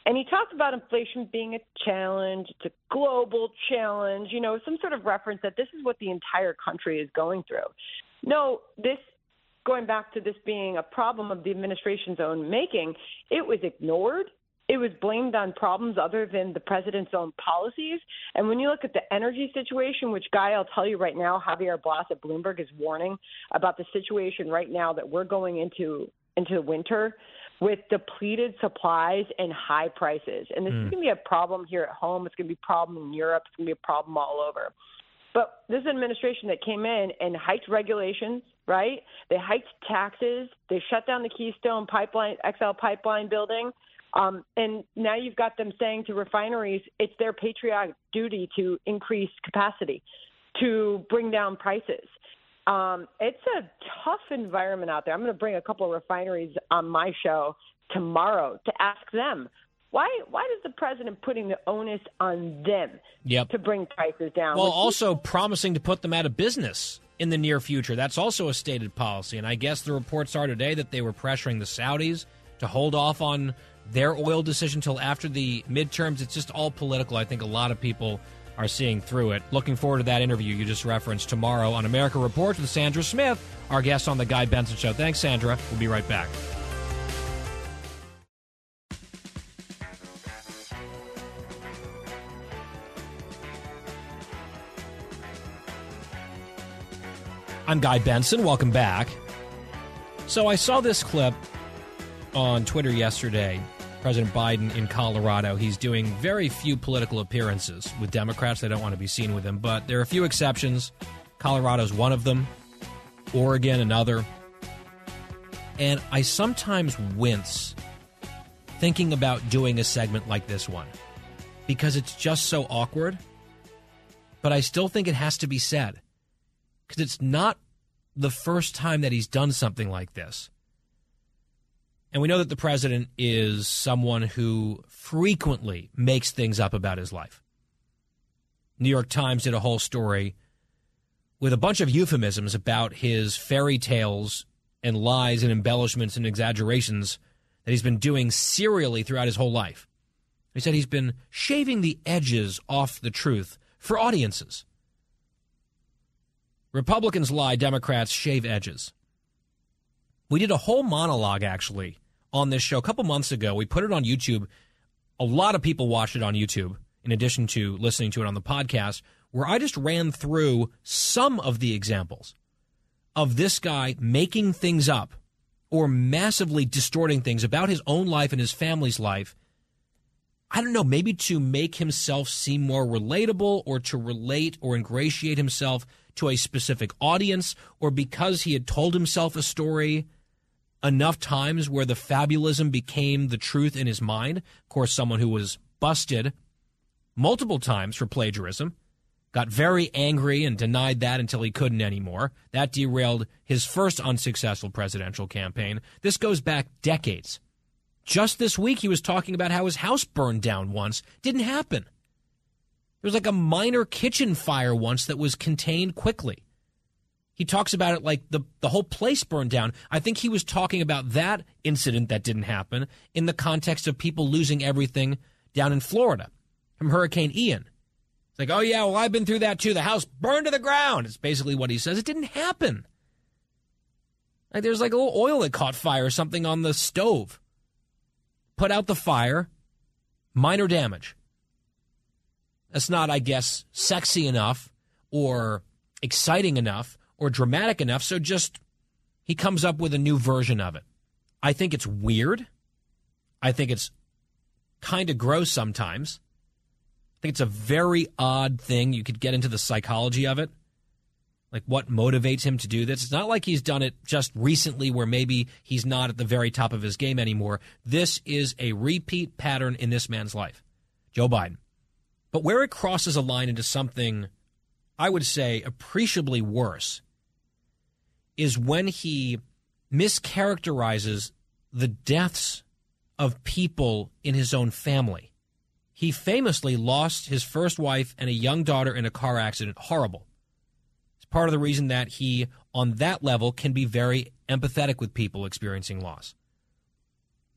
And he talked about inflation being a challenge, it's a global challenge, you know, some sort of reference that this is what the entire country is going through. No, this going back to this being a problem of the administration's own making, it was ignored. It was blamed on problems other than the president's own policies. And when you look at the energy situation, which, Guy, I'll tell you right now, Javier Blas at Bloomberg is warning about the situation right now that we're going into into winter with depleted supplies and high prices. And this mm. is going to be a problem here at home. It's going to be a problem in Europe. It's going to be a problem all over. But this administration that came in and hiked regulations, right? They hiked taxes. They shut down the Keystone Pipeline, XL Pipeline building. Um, and now you've got them saying to refineries it's their patriotic duty to increase capacity, to bring down prices. Um, it's a tough environment out there. I'm going to bring a couple of refineries on my show tomorrow to ask them why why is the president putting the onus on them yep. to bring prices down? Well, also promising to put them out of business in the near future. That's also a stated policy. And I guess the reports are today that they were pressuring the Saudis to hold off on their oil decision until after the midterms. It's just all political. I think a lot of people are seeing through it. Looking forward to that interview you just referenced tomorrow on America Reports with Sandra Smith, our guest on the Guy Benson Show. Thanks, Sandra. We'll be right back. I'm Guy Benson. Welcome back. So I saw this clip on Twitter yesterday. President Biden in Colorado. He's doing very few political appearances with Democrats. They don't want to be seen with him, but there are a few exceptions. Colorado's one of them, Oregon, another. And I sometimes wince thinking about doing a segment like this one because it's just so awkward. But I still think it has to be said because it's not the first time that he's done something like this. And we know that the president is someone who frequently makes things up about his life. New York Times did a whole story with a bunch of euphemisms about his fairy tales and lies and embellishments and exaggerations that he's been doing serially throughout his whole life. He said he's been shaving the edges off the truth for audiences. Republicans lie, Democrats shave edges. We did a whole monologue actually on this show a couple months ago. We put it on YouTube. A lot of people watched it on YouTube, in addition to listening to it on the podcast, where I just ran through some of the examples of this guy making things up or massively distorting things about his own life and his family's life. I don't know, maybe to make himself seem more relatable or to relate or ingratiate himself to a specific audience or because he had told himself a story enough times where the fabulism became the truth in his mind. Of course, someone who was busted multiple times for plagiarism got very angry and denied that until he couldn't anymore. That derailed his first unsuccessful presidential campaign. This goes back decades. Just this week, he was talking about how his house burned down once. Didn't happen. There was like a minor kitchen fire once that was contained quickly. He talks about it like the, the whole place burned down. I think he was talking about that incident that didn't happen in the context of people losing everything down in Florida from Hurricane Ian. It's like, oh, yeah, well, I've been through that too. The house burned to the ground. It's basically what he says. It didn't happen. Like there's like a little oil that caught fire or something on the stove. Put out the fire, minor damage. That's not, I guess, sexy enough or exciting enough or dramatic enough. So just he comes up with a new version of it. I think it's weird. I think it's kind of gross sometimes. I think it's a very odd thing. You could get into the psychology of it. Like what motivates him to do this? It's not like he's done it just recently where maybe he's not at the very top of his game anymore. This is a repeat pattern in this man's life, Joe Biden. But where it crosses a line into something, I would say, appreciably worse, is when he mischaracterizes the deaths of people in his own family. He famously lost his first wife and a young daughter in a car accident. Horrible. It's part of the reason that he, on that level, can be very empathetic with people experiencing loss.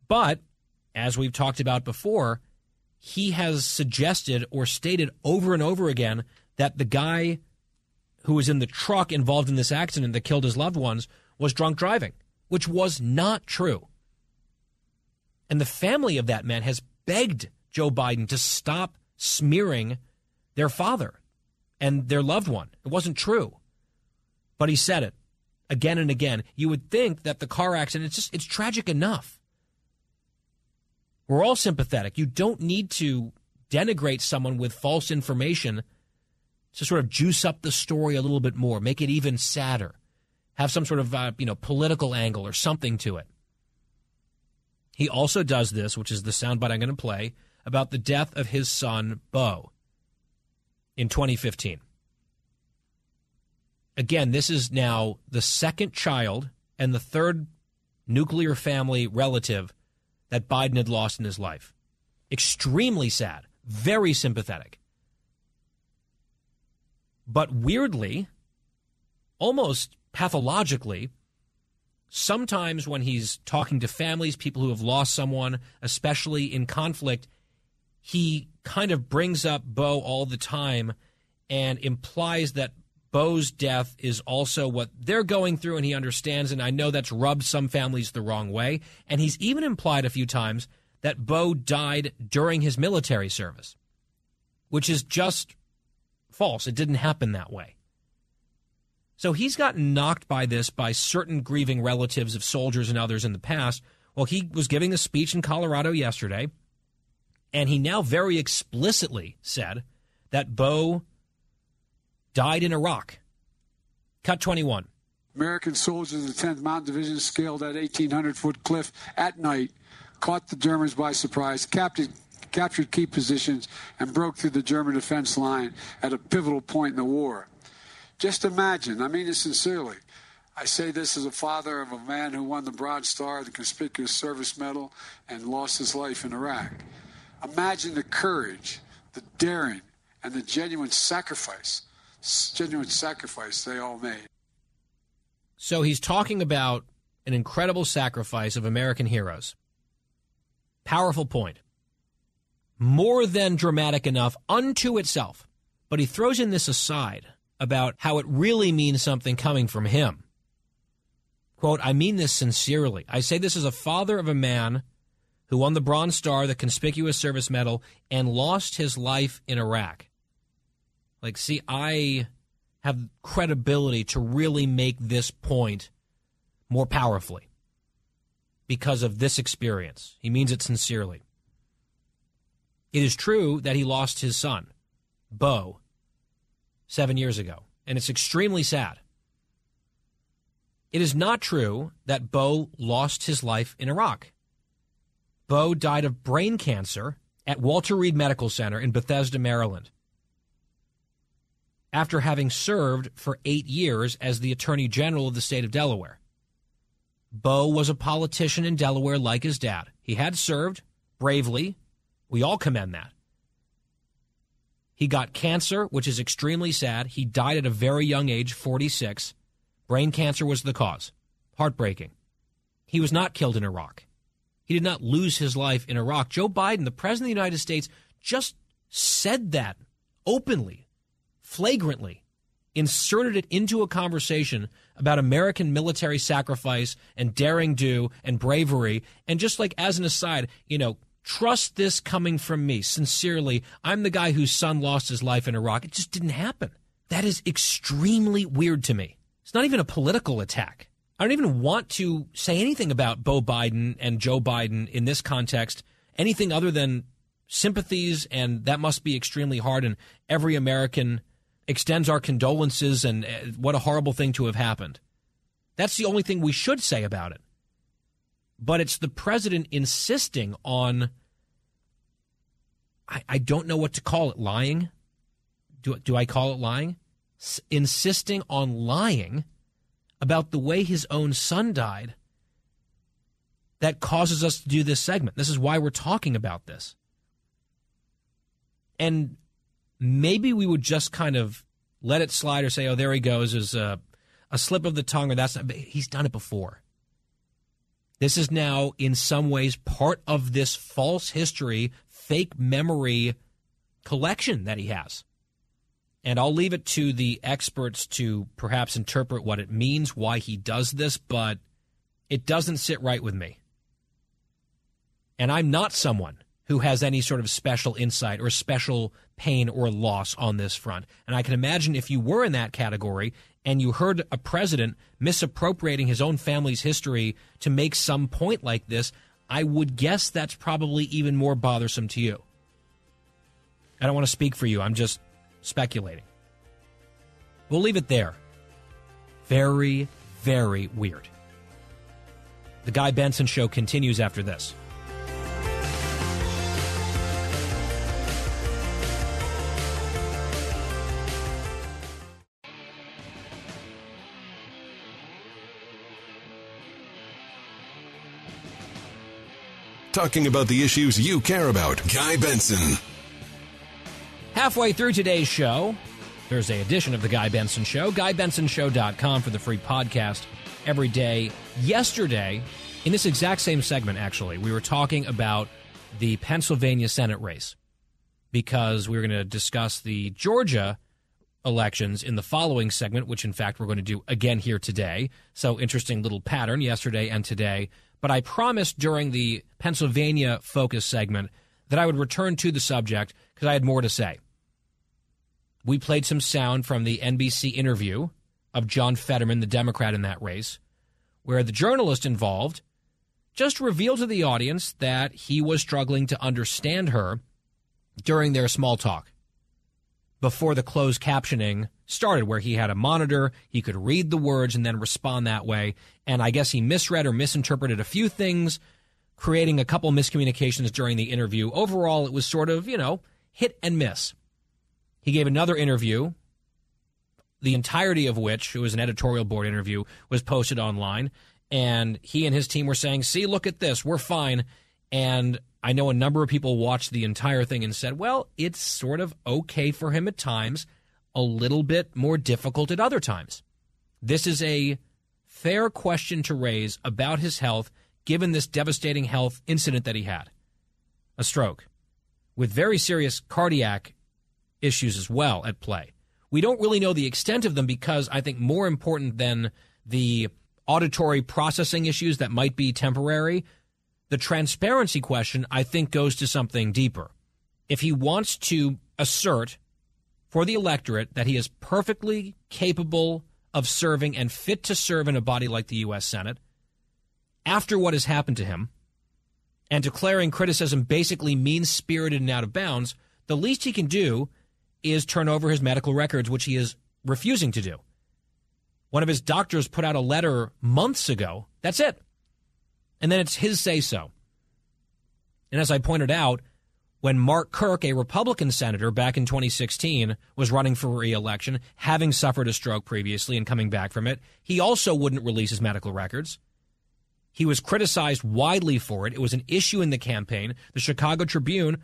But, as we've talked about before, he has suggested or stated over and over again that the guy who was in the truck involved in this accident that killed his loved ones was drunk driving, which was not true. And the family of that man has begged Joe Biden to stop smearing their father and their loved one. It wasn't true. But he said it again and again. You would think that the car accident, it's just, it's tragic enough. We're all sympathetic. You don't need to denigrate someone with false information to sort of juice up the story a little bit more, make it even sadder, have some sort of uh, you know political angle or something to it. He also does this, which is the soundbite I'm going to play about the death of his son Beau in 2015. Again, this is now the second child and the third nuclear family relative that Biden had lost in his life. Extremely sad, very sympathetic. But weirdly, almost pathologically, sometimes when he's talking to families, people who have lost someone, especially in conflict, he kind of brings up Beau all the time and implies that Beau's death is also what they're going through, and he understands. And I know that's rubbed some families the wrong way. And he's even implied a few times that Beau died during his military service, which is just false. It didn't happen that way. So he's gotten knocked by this by certain grieving relatives of soldiers and others in the past. Well, he was giving a speech in Colorado yesterday, and he now very explicitly said that Beau died in Iraq. Cut 21. American soldiers of the 10th Mountain Division scaled that 1,800 foot cliff at night, caught the Germans by surprise, captured, captured key positions, and broke through the German defense line at a pivotal point in the war. Just imagine, I mean it sincerely. I say this as a father of a man who won the Bronze Star, the Conspicuous Service Medal, and lost his life in Iraq. Imagine the courage, the daring, and the genuine sacrifice genuine sacrifice they all made. So he's talking about an incredible sacrifice of American heroes. Powerful point. More than dramatic enough unto itself. But he throws in this aside about how it really means something coming from him. Quote, I mean this sincerely. I say this as a father of a man who won the Bronze Star, the Conspicuous Service Medal, and lost his life in Iraq. Like, see, I have credibility to really make this point more powerfully because of this experience. He means it sincerely. It is true that he lost his son, Beau, seven years ago, and it's extremely sad. It is not true that Beau lost his life in Iraq. Beau died of brain cancer at Walter Reed Medical Center in Bethesda, Maryland after having served for eight years as the Attorney General of the state of Delaware. Beau was a politician in Delaware like his dad. He had served bravely. We all commend that. He got cancer, which is extremely sad. He died at a very young age, 46. Brain cancer was the cause. Heartbreaking. He was not killed in Iraq. He did not lose his life in Iraq. Joe Biden, the President of the United States, just said that openly flagrantly inserted it into a conversation about American military sacrifice and daring do and bravery. And just like as an aside, you know, Trust this coming from me. Sincerely, I'm the guy whose son lost his life in Iraq. It just didn't happen. That is extremely weird to me. It's not even a political attack. I don't even want to say anything about Beau Biden and Joe Biden in this context, anything other than sympathies, and that must be extremely hard. And every American extends our condolences, and uh, what a horrible thing to have happened. That's the only thing we should say about it. But it's the president insisting on, I, I don't know what to call it, lying. Do, do I call it lying? S- insisting on lying about the way his own son died that causes us to do this segment. This is why we're talking about this. And maybe we would just kind of let it slide or say, oh, there he goes, is a, a slip of the tongue, or that's not, he's done it before. This is now, in some ways, part of this false history, fake memory collection that he has. And I'll leave it to the experts to perhaps interpret what it means, why he does this, but it doesn't sit right with me. And I'm not someone who has any sort of special insight or special pain or loss on this front. And I can imagine if you were in that category and you heard a president misappropriating his own family's history to make some point like this, I would guess that's probably even more bothersome to you. I don't want to speak for you. I'm just speculating. We'll leave it there. Very, very weird. The Guy Benson Show continues after this. Talking about the issues you care about. Guy Benson. Halfway through today's show, Thursday edition of The Guy Benson Show, GuyBensonShow.com for the free podcast every day. Yesterday, in this exact same segment, actually, we were talking about the Pennsylvania Senate race because we were going to discuss the Georgia elections in the following segment, which in fact we're going to do again here today. So, interesting little pattern yesterday and today. But I promised during the Pennsylvania focus segment that I would return to the subject because I had more to say. We played some sound from the NBC interview of John Fetterman, the Democrat in that race, where the journalist involved just revealed to the audience that he was struggling to understand her during their small talk before the closed captioning started, where he had a monitor, he could read the words and then respond that way. And I guess he misread or misinterpreted a few things, creating a couple miscommunications during the interview. Overall, it was sort of, you know, hit and miss. He gave another interview, the entirety of which, it was an editorial board interview, was posted online. And he and his team were saying, see, look at this, we're fine. And I know a number of people watched the entire thing and said, well, it's sort of okay for him at times, a little bit more difficult at other times. This is a fair question to raise about his health given this devastating health incident that he had a stroke with very serious cardiac issues as well at play. We don't really know the extent of them because I think more important than the auditory processing issues that might be temporary, the transparency question, I think, goes to something deeper. If he wants to assert for the electorate that he is perfectly capable of serving and fit to serve in a body like the U.S. Senate, after what has happened to him, and declaring criticism basically mean spirited and out of bounds, the least he can do is turn over his medical records, which he is refusing to do. One of his doctors put out a letter months ago. That's it and then it's his say so. And as I pointed out, when Mark Kirk, a Republican senator back in 2016, was running for re-election, having suffered a stroke previously and coming back from it, he also wouldn't release his medical records. He was criticized widely for it. It was an issue in the campaign. The Chicago Tribune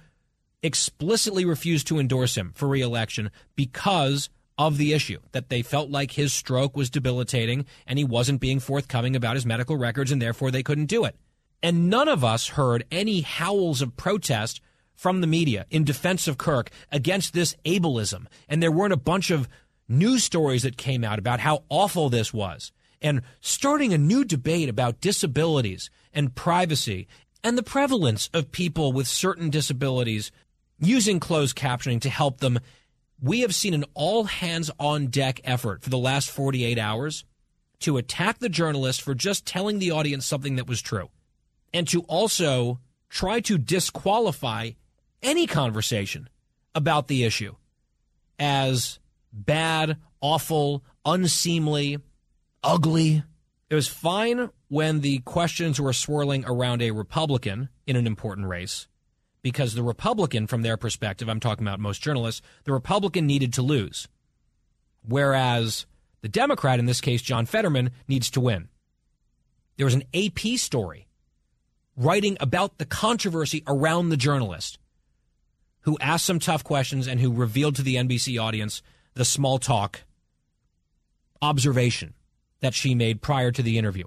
explicitly refused to endorse him for re-election because of the issue that they felt like his stroke was debilitating and he wasn't being forthcoming about his medical records and therefore they couldn't do it. And none of us heard any howls of protest from the media in defense of Kirk against this ableism. And there weren't a bunch of news stories that came out about how awful this was and starting a new debate about disabilities and privacy and the prevalence of people with certain disabilities using closed captioning to help them. We have seen an all hands on deck effort for the last 48 hours to attack the journalist for just telling the audience something that was true and to also try to disqualify any conversation about the issue as bad, awful, unseemly, ugly. It was fine when the questions were swirling around a Republican in an important race because the Republican, from their perspective, I'm talking about most journalists, the Republican needed to lose. Whereas the Democrat, in this case, John Fetterman, needs to win. There was an AP story writing about the controversy around the journalist who asked some tough questions and who revealed to the NBC audience the small talk observation that she made prior to the interview.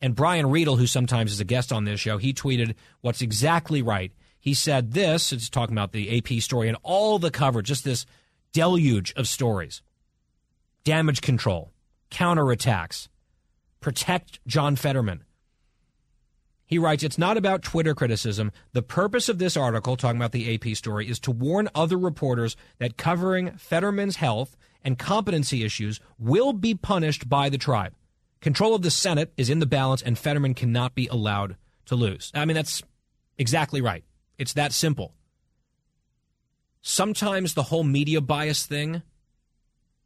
And Brian Riedl, who sometimes is a guest on this show, he tweeted what's exactly right. He said this, it's talking about the AP story and all the coverage, just this deluge of stories. Damage control, counterattacks, protect John Fetterman. He writes, It's not about Twitter criticism. The purpose of this article, talking about the AP story, is to warn other reporters that covering Fetterman's health and competency issues will be punished by the tribe. Control of the Senate is in the balance, and Fetterman cannot be allowed to lose. I mean, that's exactly right. It's that simple. Sometimes the whole media bias thing,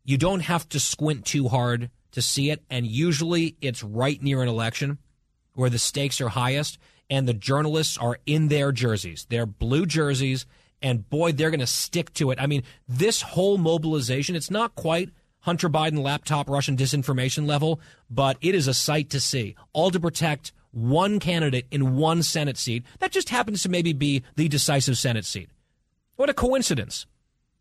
you don't have to squint too hard to see it, and usually it's right near an election where the stakes are highest and the journalists are in their jerseys, their blue jerseys, and boy, they're going to stick to it. I mean, this whole mobilization, it's not quite Hunter Biden laptop Russian disinformation level, but it is a sight to see. All to protect one candidate in one Senate seat. That just happens to maybe be the decisive Senate seat. What a coincidence.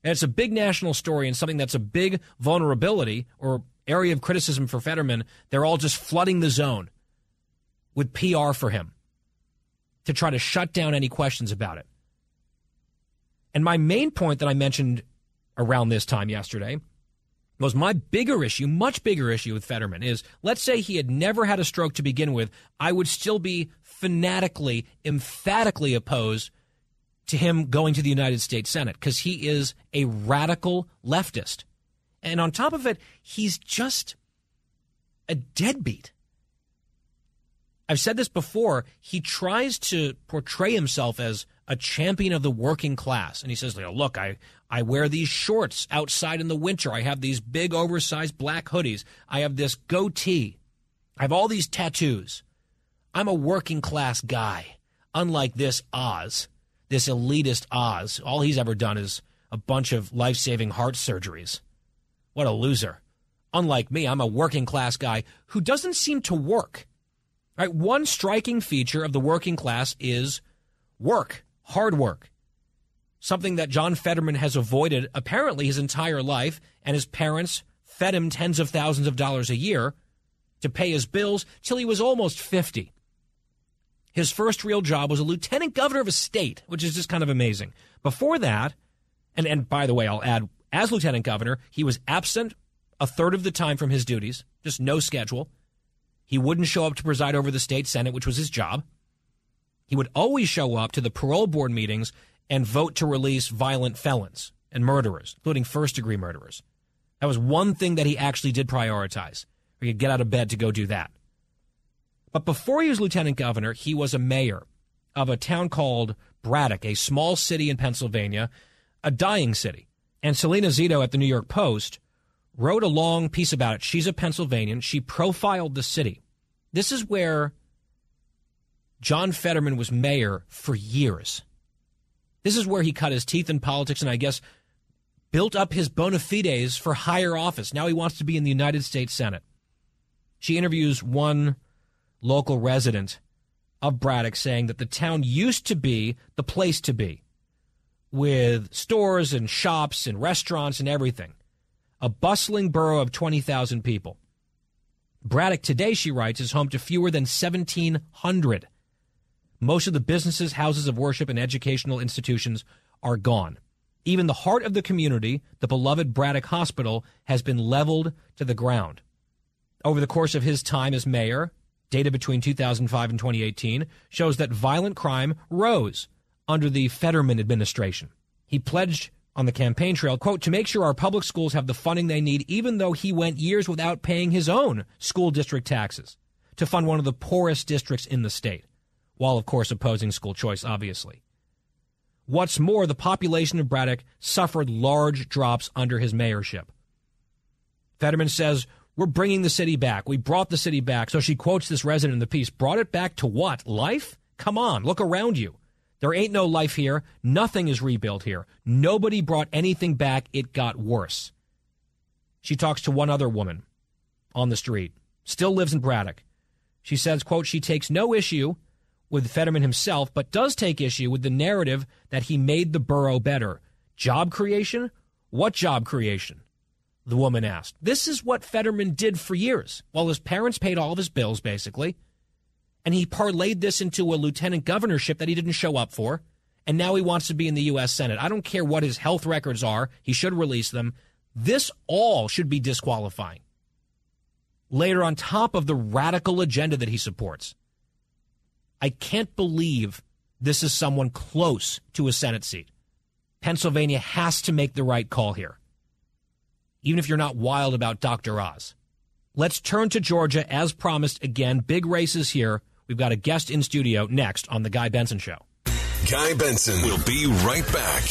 And it's a big national story and something that's a big vulnerability or area of criticism for Fetterman. They're all just flooding the zone with PR for him to try to shut down any questions about it. And my main point that I mentioned around this time yesterday was my bigger issue, much bigger issue with Fetterman is let's say he had never had a stroke to begin with, I would still be fanatically, emphatically opposed to him going to the United States Senate because he is a radical leftist. And on top of it, he's just a deadbeat. I've said this before. He tries to portray himself as a champion of the working class. And he says, look, I, I wear these shorts outside in the winter. I have these big oversized black hoodies. I have this goatee. I have all these tattoos. I'm a working class guy. Unlike this Oz, this elitist Oz. All he's ever done is a bunch of life saving heart surgeries. What a loser. Unlike me, I'm a working class guy who doesn't seem to work. Right? One striking feature of the working class is work, hard work. Something that John Fetterman has avoided apparently his entire life, and his parents fed him tens of thousands of dollars a year to pay his bills till he was almost 50. His first real job was a lieutenant governor of a state, which is just kind of amazing. Before that, and, and by the way, I'll add, as lieutenant governor, he was absent a third of the time from his duties, just no schedule. He wouldn't show up to preside over the state senate, which was his job. He would always show up to the parole board meetings and vote to release violent felons and murderers, including first degree murderers. That was one thing that he actually did prioritize. He could get out of bed to go do that. But before he was lieutenant governor, he was a mayor of a town called Braddock, a small city in Pennsylvania, a dying city. And Salena Zito at the New York Post wrote a long piece about it. She's a Pennsylvanian. She profiled the city. This is where John Fetterman was mayor for years. This is where he cut his teeth in politics and I guess built up his bona fides for higher office. Now he wants to be in the United States Senate. She interviews one local resident of Braddock saying that the town used to be the place to be with stores and shops and restaurants and everything a bustling borough of 20,000 people. Braddock today, she writes, is home to fewer than 1,700. Most of the businesses, houses of worship, and educational institutions are gone. Even the heart of the community, the beloved Braddock Hospital, has been leveled to the ground. Over the course of his time as mayor, Data between 2005 and 2018 shows that violent crime rose under the Fetterman administration. He pledged on the campaign trail, quote, to make sure our public schools have the funding they need, even though he went years without paying his own school district taxes to fund one of the poorest districts in the state, while, of course, opposing school choice, obviously. What's more, the population of Braddock suffered large drops under his mayorship. Fetterman says, We're bringing the city back. We brought the city back. So she quotes this resident in the piece Brought it back to what? Life? Come on, look around you. There ain't no life here. Nothing is rebuilt here. Nobody brought anything back. It got worse. She talks to one other woman on the street, still lives in Braddock. She says, quote, she takes no issue with Fetterman himself, but does take issue with the narrative that he made the borough better. Job creation? What job creation? The woman asked. This is what Fetterman did for years. While his parents paid all of his bills, basically and he parlayed this into a lieutenant governorship that he didn't show up for. And now he wants to be in the U.S. Senate. I don't care what his health records are. He should release them. This all should be disqualifying. Later, on top of the radical agenda that he supports, I can't believe this is someone close to a Senate seat. Pennsylvania has to make the right call here, even if you're not wild about Dr. Oz. Let's turn to Georgia as promised again. Big races here. We've got a guest in studio next on The Guy Benson Show. Guy Benson will be right back.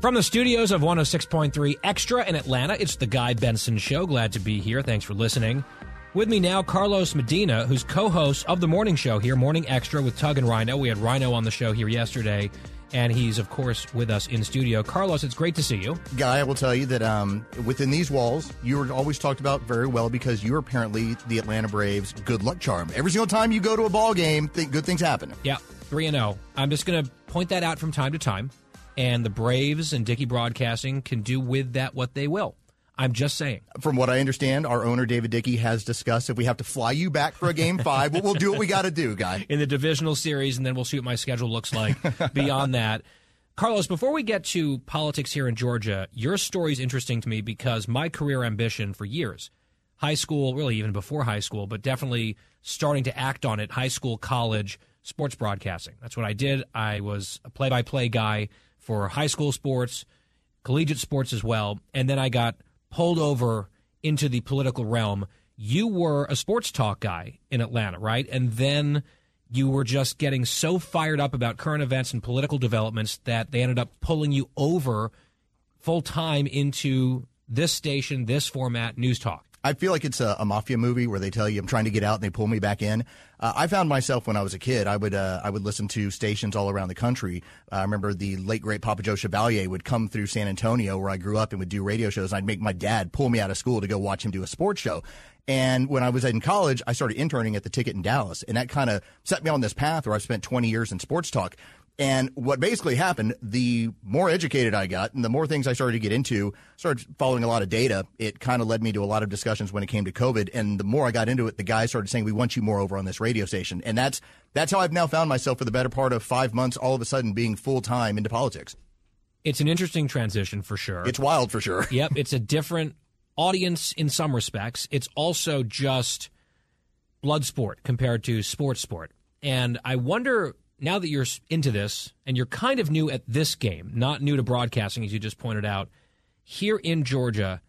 From the studios of 106.3 Extra in Atlanta, it's The Guy Benson Show. Glad to be here. Thanks for listening. With me now, Carlos Medina, who's co host of the morning show here, Morning Extra with Tug and Rhino. We had Rhino on the show here yesterday and he's of course with us in studio. Carlos, it's great to see you. Guy, I will tell you that um, within these walls, you were always talked about very well because you are apparently the Atlanta Braves' good luck charm. Every single time you go to a ball game, th- good things happen. Yeah, three and zero. Oh. I'm just going to point that out from time to time, and the Braves and Dickey Broadcasting can do with that what they will. I'm just saying. From what I understand, our owner David Dickey has discussed if we have to fly you back for a game five, we'll, we'll do what we got to do, guy. In the divisional series, and then we'll see what my schedule looks like beyond that. Carlos, before we get to politics here in Georgia, your story is interesting to me because my career ambition for years, high school, really even before high school, but definitely starting to act on it, high school, college, sports broadcasting. That's what I did. I was a play by play guy for high school sports, collegiate sports as well. And then I got pulled over into the political realm. You were a sports talk guy in Atlanta, right? And then you were just getting so fired up about current events and political developments that they ended up pulling you over full time into this station, this format, News Talk. I feel like it's a, a, mafia movie where they tell you I'm trying to get out and they pull me back in. Uh, I found myself when I was a kid, I would uh, I would listen to stations all around the country. Uh, I remember the late great Papa Joe Chevalier would come through San Antonio where I grew up and would do radio shows. And I'd make my dad pull me out of school to go watch him do a sports show. And when I was in college, I started interning at the Ticket in Dallas, and that kind of set me on this path where I've spent 20 years in sports talk. And what basically happened, the more educated I got and the more things I started to get into, started following a lot of data, it kind of led me to a lot of discussions when it came to COVID. And the more I got into it, the guys started saying, we want you more over on this radio station. And that's, that's how I've now found myself for the better part of five months, all of a sudden being full time into politics. It's an interesting transition for sure. It's wild for sure. yep. It's a different audience in some respects. It's also just blood sport compared to sports sport. And I wonder now that you're into this and you're kind of new at this game, not new to broadcasting, as you just pointed out, here in Georgia,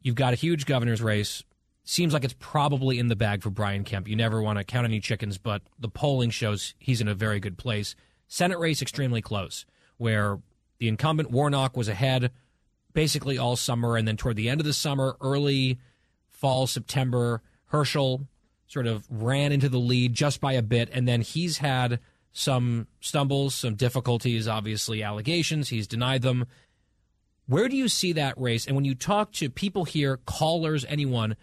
you've got a huge governor's race. Seems like it's probably in the bag for Brian Kemp. You never want to count any chickens, but the polling shows he's in a very good place. Senate race extremely close, where the incumbent Warnock was ahead basically all summer, and then toward the end of the summer, early fall, September, Herschel sort of ran into the lead just by a bit, and then he's had some stumbles, some difficulties, obviously allegations. He's denied them. Where do you see that race? And when you talk to people here, callers, anyone,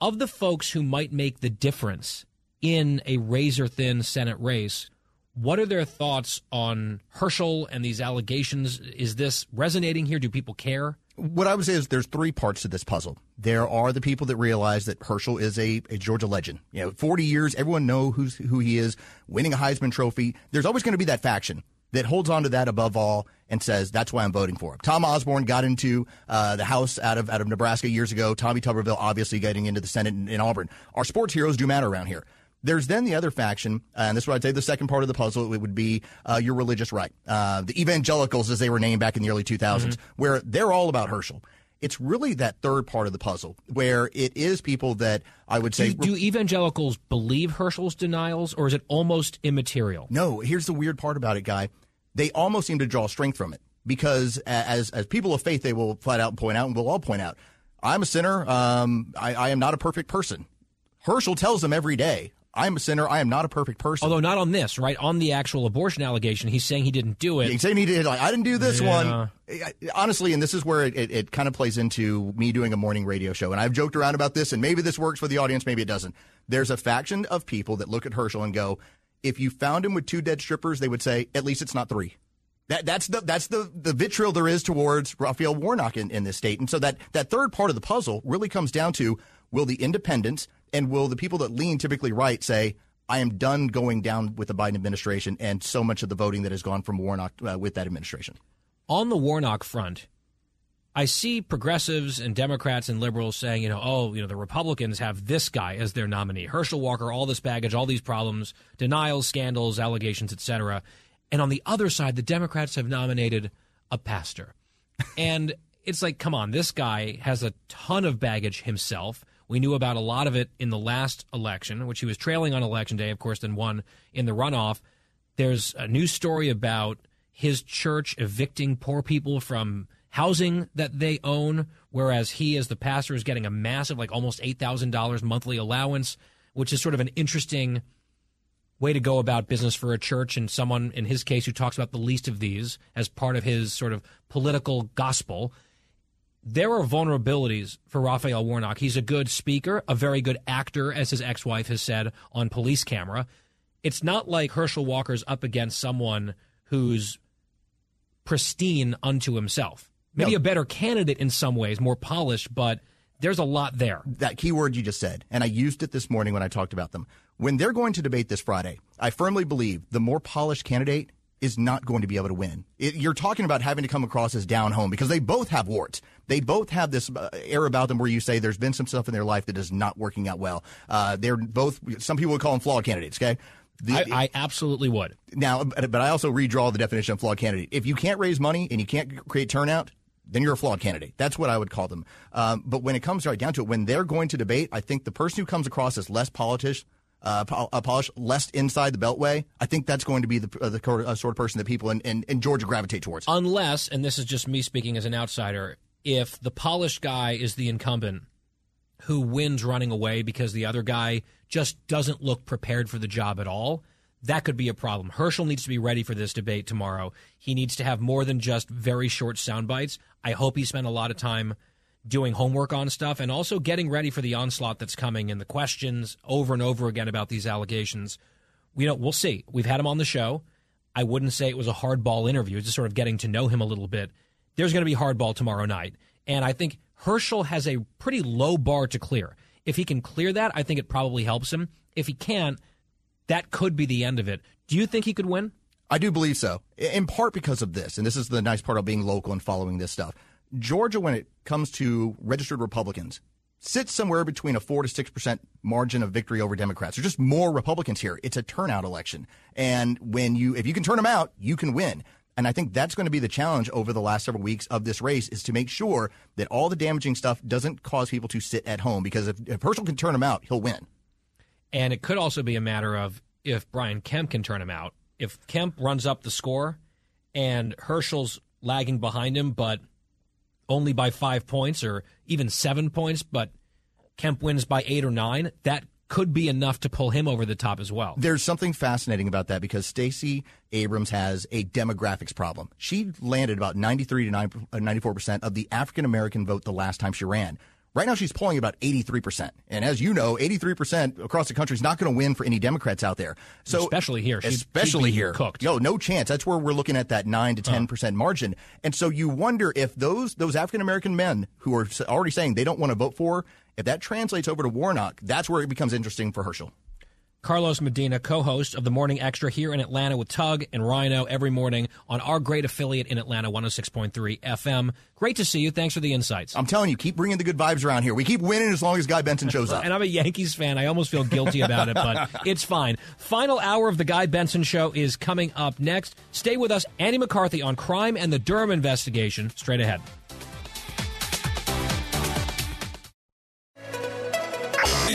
of the folks who might make the difference in a razor thin Senate race, what are their thoughts on Herschel and these allegations? Is this resonating here? Do people care? What I would say is there's three parts to this puzzle. There are the people that realize that Herschel is a, a Georgia legend. You know, 40 years, everyone know who's who he is, winning a Heisman Trophy. There's always going to be that faction that holds on to that above all and says that's why I'm voting for him. Tom Osborne got into uh, the House out of out of Nebraska years ago. Tommy Tuberville obviously getting into the Senate in, in Auburn. Our sports heroes do matter around here. There's then the other faction, uh, and this is what I'd say the second part of the puzzle. It would be uh, your religious right, uh, the evangelicals, as they were named back in the early 2000s, mm-hmm. where they're all about Herschel. It's really that third part of the puzzle where it is people that I would say. Do, do evangelicals believe Herschel's denials, or is it almost immaterial? No. Here's the weird part about it, guy. They almost seem to draw strength from it because as as people of faith, they will flat out point out, and we'll all point out, I'm a sinner. Um, I, I am not a perfect person. Herschel tells them every day, I'm a sinner. I am not a perfect person. Although not on this, right? On the actual abortion allegation, he's saying he didn't do it. he's saying he did. Like, I didn't do this yeah. one. Honestly, and this is where it, it, it kind of plays into me doing a morning radio show. And I've joked around about this, and maybe this works for the audience, maybe it doesn't. There's a faction of people that look at Herschel and go, if you found him with two dead strippers, they would say, at least it's not three. That, that's the that's the, the vitriol there is towards Raphael Warnock in, in this state. And so that, that third part of the puzzle really comes down to will the independents and will the people that lean typically right say, I am done going down with the Biden administration and so much of the voting that has gone from Warnock uh, with that administration. On the Warnock front, I see progressives and Democrats and liberals saying, you know, oh, you know, the Republicans have this guy as their nominee, Herschel Walker, all this baggage, all these problems, denials, scandals, allegations, etc. And on the other side, the Democrats have nominated a pastor. and it's like, come on, this guy has a ton of baggage himself. We knew about a lot of it in the last election, which he was trailing on election day, of course, then won in the runoff. There's a news story about his church evicting poor people from housing that they own, whereas he, as the pastor, is getting a massive, like almost $8,000 monthly allowance, which is sort of an interesting way to go about business for a church and someone in his case who talks about the least of these as part of his sort of political gospel there are vulnerabilities for Raphael Warnock. He's a good speaker, a very good actor, as his ex wife has said on police camera. It's not like Herschel Walker's up against someone who's pristine unto himself. Maybe no. a better candidate in some ways, more polished, but there's a lot there. That key word you just said, and I used it this morning when I talked about them. When they're going to debate this Friday, I firmly believe the more polished candidate is not going to be able to win. It, you're talking about having to come across as down home because they both have warts. They both have this uh, air about them where you say there's been some stuff in their life that is not working out well. Uh, they're both, some people would call them flawed candidates, okay? The, I, I, absolutely would. Now, but I also redraw the definition of flawed candidate. If you can't raise money and you can't create turnout, then you're a flawed candidate. That's what I would call them. Um, but when it comes right down to it, when they're going to debate, I think the person who comes across as less polished, uh, uh polish less inside the beltway, I think that's going to be the, uh, the uh, sort of person that people in, in, in Georgia gravitate towards. Unless, and this is just me speaking as an outsider, if the polished guy is the incumbent who wins running away because the other guy just doesn't look prepared for the job at all, that could be a problem. Herschel needs to be ready for this debate tomorrow. He needs to have more than just very short sound bites. I hope he spent a lot of time doing homework on stuff and also getting ready for the onslaught that's coming and the questions over and over again about these allegations. You know, we'll see. We've had him on the show. I wouldn't say it was a hardball interview, It's just sort of getting to know him a little bit there's going to be hardball tomorrow night. And I think Herschel has a pretty low bar to clear. If he can clear that, I think it probably helps him. If he can't, that could be the end of it. Do you think he could win? I do believe so, in part because of this. And this is the nice part of being local and following this stuff. Georgia, when it comes to registered Republicans, sits somewhere between a 4 to 6% margin of victory over Democrats. There's just more Republicans here. It's a turnout election. And when you, if you can turn them out, you can win. And I think that's going to be the challenge over the last several weeks of this race is to make sure that all the damaging stuff doesn't cause people to sit at home because if, if Herschel can turn him out, he'll win. And it could also be a matter of if Brian Kemp can turn him out. If Kemp runs up the score and Herschel's lagging behind him, but only by five points or even seven points, but Kemp wins by eight or nine, that could be enough to pull him over the top as well. There's something fascinating about that because Stacey Abrams has a demographics problem. She landed about 93 to 94% uh, of the African American vote the last time she ran. Right now, she's polling about 83%. And as you know, 83% across the country is not going to win for any Democrats out there. So especially here, she'd, especially she'd here, cooked. No, no chance. That's where we're looking at that nine to 10% huh. margin. And so you wonder if those, those African American men who are already saying they don't want to vote for if that translates over to Warnock, that's where it becomes interesting for Herschel. Carlos Medina, co host of the Morning Extra here in Atlanta with Tug and Rhino every morning on our great affiliate in Atlanta, 106.3 FM. Great to see you. Thanks for the insights. I'm telling you, keep bringing the good vibes around here. We keep winning as long as Guy Benson shows up. and I'm a Yankees fan. I almost feel guilty about it, but it's fine. Final hour of the Guy Benson Show is coming up next. Stay with us. Andy McCarthy on crime and the Durham investigation straight ahead.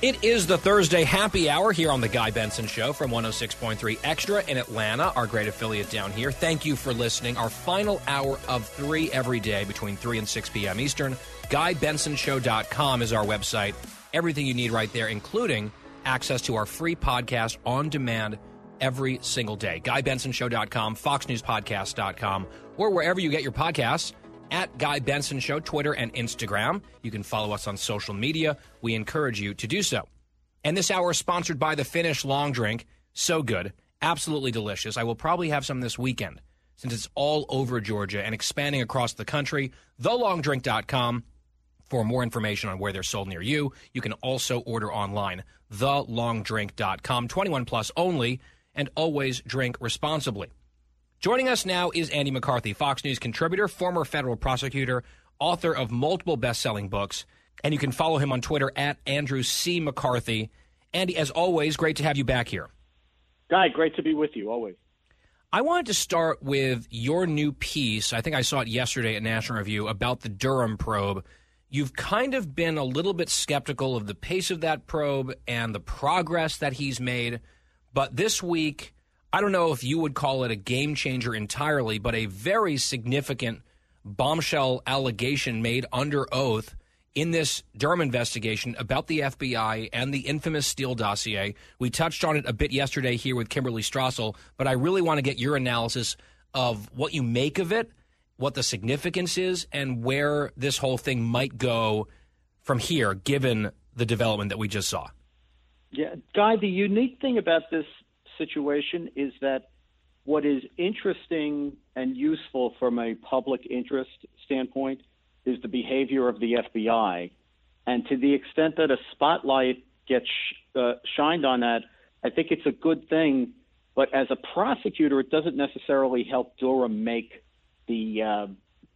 It is the Thursday happy hour here on the Guy Benson Show from 106.3 Extra in Atlanta, our great affiliate down here. Thank you for listening. Our final hour of three every day between 3 and 6 p.m. Eastern. GuyBensonShow.com is our website. Everything you need right there, including access to our free podcast on demand every single day. GuyBensonShow.com, FoxNewsPodcast.com, or wherever you get your podcasts at Guy Benson Show, Twitter and Instagram. You can follow us on social media. We encourage you to do so. And this hour is sponsored by the Finnish Long Drink. So good, absolutely delicious. I will probably have some this weekend since it's all over Georgia and expanding across the country. TheLongDrink.com for more information on where they're sold near you. You can also order online. TheLongDrink.com. 21 plus only, and always drink responsibly. Joining us now is Andy McCarthy, Fox News contributor, former federal prosecutor, author of multiple best selling books. And you can follow him on Twitter at Andrew C. McCarthy. Andy, as always, great to have you back here. Guy, great to be with you, always. I wanted to start with your new piece. I think I saw it yesterday at National Review about the Durham probe. You've kind of been a little bit skeptical of the pace of that probe and the progress that he's made. But this week, I don't know if you would call it a game changer entirely, but a very significant bombshell allegation made under oath in this Durham investigation about the FBI and the infamous Steele dossier. We touched on it a bit yesterday here with Kimberly Strassel, but I really want to get your analysis of what you make of it, what the significance is, and where this whole thing might go from here, given the development that we just saw. Yeah, Guy, the unique thing about this situation is that what is interesting and useful from a public interest standpoint is the behavior of the FBI. And to the extent that a spotlight gets uh, shined on that, I think it's a good thing. But as a prosecutor, it doesn't necessarily help Durham make the uh,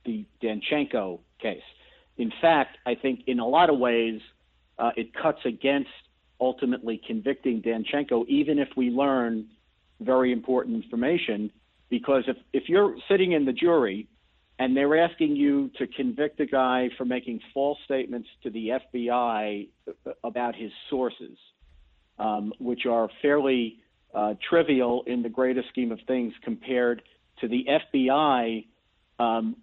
the Danchenko case. In fact, I think in a lot of ways, uh, it cuts against ultimately convicting Danchenko, even if we learn very important information. Because if, if you're sitting in the jury and they're asking you to convict a guy for making false statements to the FBI about his sources, um, which are fairly uh, trivial in the greater scheme of things compared to the FBI um,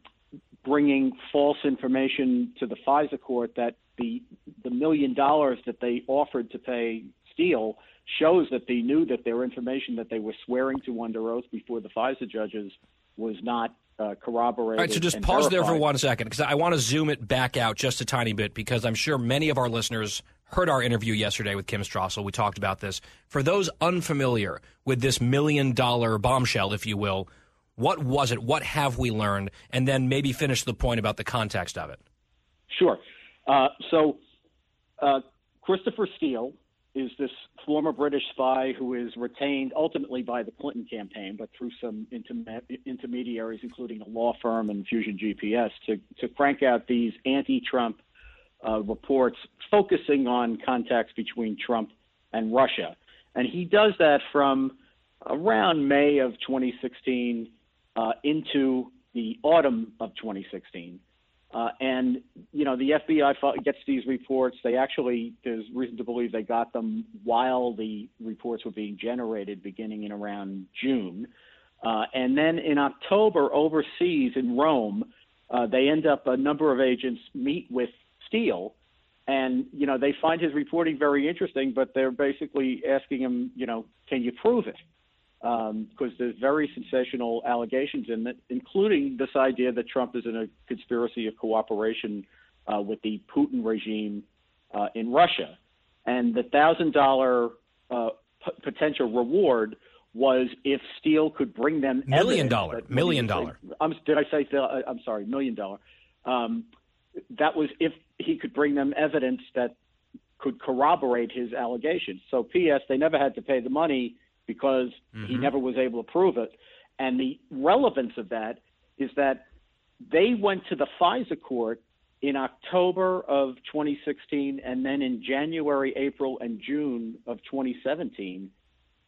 bringing false information to the FISA court that the the million dollars that they offered to pay Steele shows that they knew that their information that they were swearing to under oath before the FISA judges was not uh, corroborated. All right, so just pause verified. there for one second because I want to zoom it back out just a tiny bit because I'm sure many of our listeners heard our interview yesterday with Kim Strassel. We talked about this. For those unfamiliar with this million dollar bombshell, if you will, what was it? What have we learned? And then maybe finish the point about the context of it. Sure. Uh, so uh, Christopher Steele is this former British spy who is retained ultimately by the Clinton campaign, but through some intermediaries, including a law firm and Fusion GPS, to, to crank out these anti-Trump uh, reports focusing on contacts between Trump and Russia. And he does that from around May of 2016 uh, into the autumn of 2016. Uh, and you know the FBI gets these reports. They actually there's reason to believe they got them while the reports were being generated, beginning in around June. Uh, and then in October, overseas in Rome, uh, they end up a number of agents meet with Steele, and you know they find his reporting very interesting, but they're basically asking him, you know, can you prove it? Because there's very sensational allegations in it, including this idea that Trump is in a conspiracy of cooperation uh, with the Putin regime uh, in Russia, and the thousand dollar uh, potential reward was if Steele could bring them million dollar, million dollar. I'm, did I say? uh, I'm sorry, million dollar. Um, that was if he could bring them evidence that could corroborate his allegations. So, P.S. They never had to pay the money because he Mhm. never was able to prove it. And the relevance of that is that they went to the FISA court in October of 2016 and then in January, April, and June of 2017,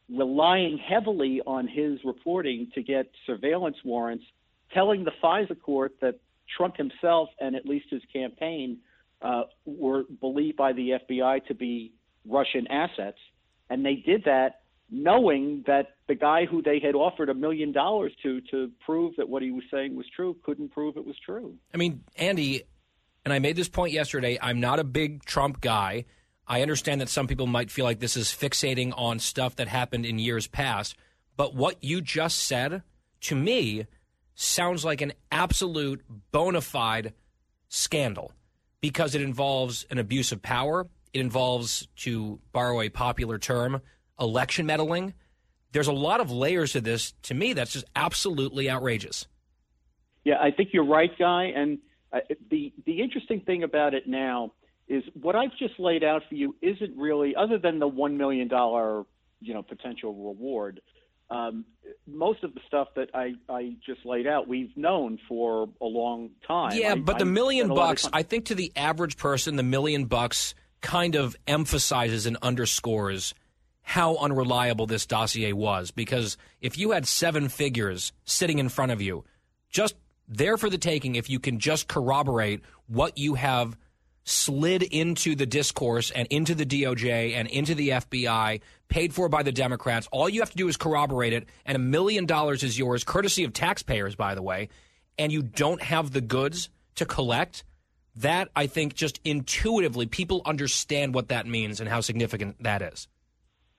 relying heavily on his reporting to get surveillance warrants, telling the FISA court that Trump himself and at least his campaign uh, were believed by the FBI to be Russian assets. And they did that knowing that the guy who they had offered a million dollars to to prove that what he was saying was true couldn't prove it was true. I mean, Andy, and I made this point yesterday. I'm not a big Trump guy. I understand that some people might feel like this is fixating on stuff that happened in years past. But what you just said to me sounds like an absolute bona fide scandal because it involves an abuse of power. It involves, to borrow a popular term, election meddling. There's a lot of layers to this. To me, that's just absolutely outrageous. Yeah, I think you're right, Guy. And uh, the the interesting thing about it now is what I've just laid out for you isn't really, other than the one million dollar, you know, potential reward. Um, most of the stuff that I, I just laid out, we've known for a long time. Yeah, I- but the I million spent a lot of bucks, I think to the average person, the million bucks kind of emphasizes and underscores how unreliable this dossier was. Because if you had seven figures sitting in front of you, just there for the taking, if you can just corroborate what you have slid into the discourse and into the DOJ and into the FBI, paid for by the Democrats. All you have to do is corroborate it, and a million dollars is yours, courtesy of taxpayers, by the way, and you don't have the goods to collect. That, I think, just intuitively, people understand what that means and how significant that is.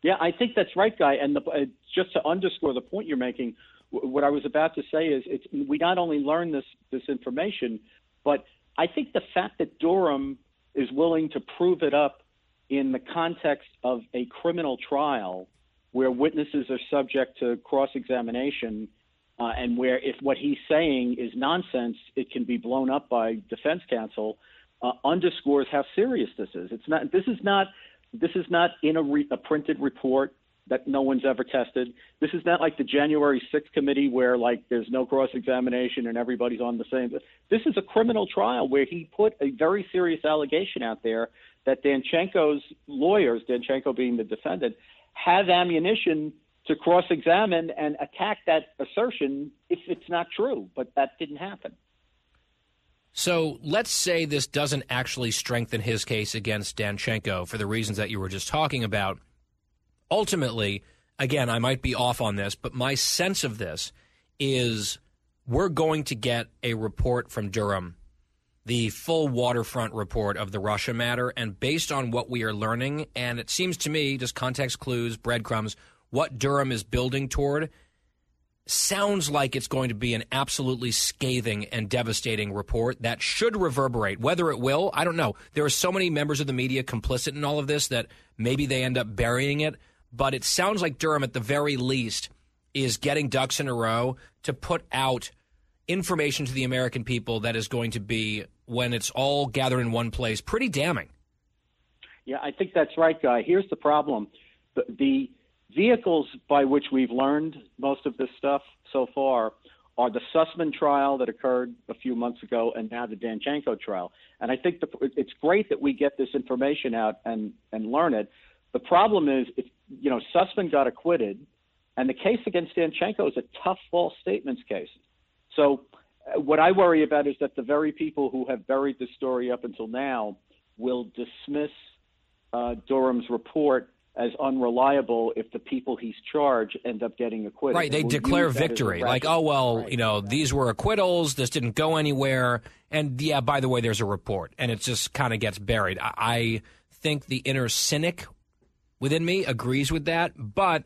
Yeah, I think that's right, Guy. And the, uh, just to underscore the point you're making, w- what I was about to say is we not only learn this this information, but I think the fact that Durham is willing to prove it up in the context of a criminal trial where witnesses are subject to cross examination uh, and where if what he's saying is nonsense, it can be blown up by defense counsel, uh, underscores how serious this is. It's not. This is not. This is not in a, re, a printed report that no one's ever tested. This is not like the January 6th committee where like there's no cross examination and everybody's on the same. This is a criminal trial where he put a very serious allegation out there that Danchenko's lawyers, Danchenko being the defendant, have ammunition to cross examine and attack that assertion if it's not true. But that didn't happen. So let's say this doesn't actually strengthen his case against Danchenko for the reasons that you were just talking about. Ultimately, again, I might be off on this, but my sense of this is we're going to get a report from Durham, the full waterfront report of the Russia matter. And based on what we are learning, and it seems to me, just context clues, breadcrumbs, what Durham is building toward sounds like it's going to be an absolutely scathing and devastating report that should reverberate. Whether it will, I don't know. There are so many members of the media complicit in all of this that maybe they end up burying it. But it sounds like Durham, at the very least, is getting ducks in a row to put out information to the American people that is going to be, when it's all gathered in one place, pretty damning. Yeah, I think that's right, Guy. Here's the problem: the, the vehicles by which we've learned most of this stuff so far are the Sussmann trial that occurred a few months ago, and now the Danchenko trial. And I think the, it's great that we get this information out and and learn it. The problem is, if you know, Sussmann got acquitted, and the case against Danchenko is a tough false statements case. So, uh, what I worry about is that the very people who have buried the story up until now will dismiss uh, Durham's report as unreliable if the people he's charged end up getting acquitted. Right, they will declare use that as a victory. Like, oh, well, you know, these were acquittals. This didn't go anywhere. And yeah, by the way, there's a report. And it just kind of gets buried. I, I think the inner cynic within me agrees with that. But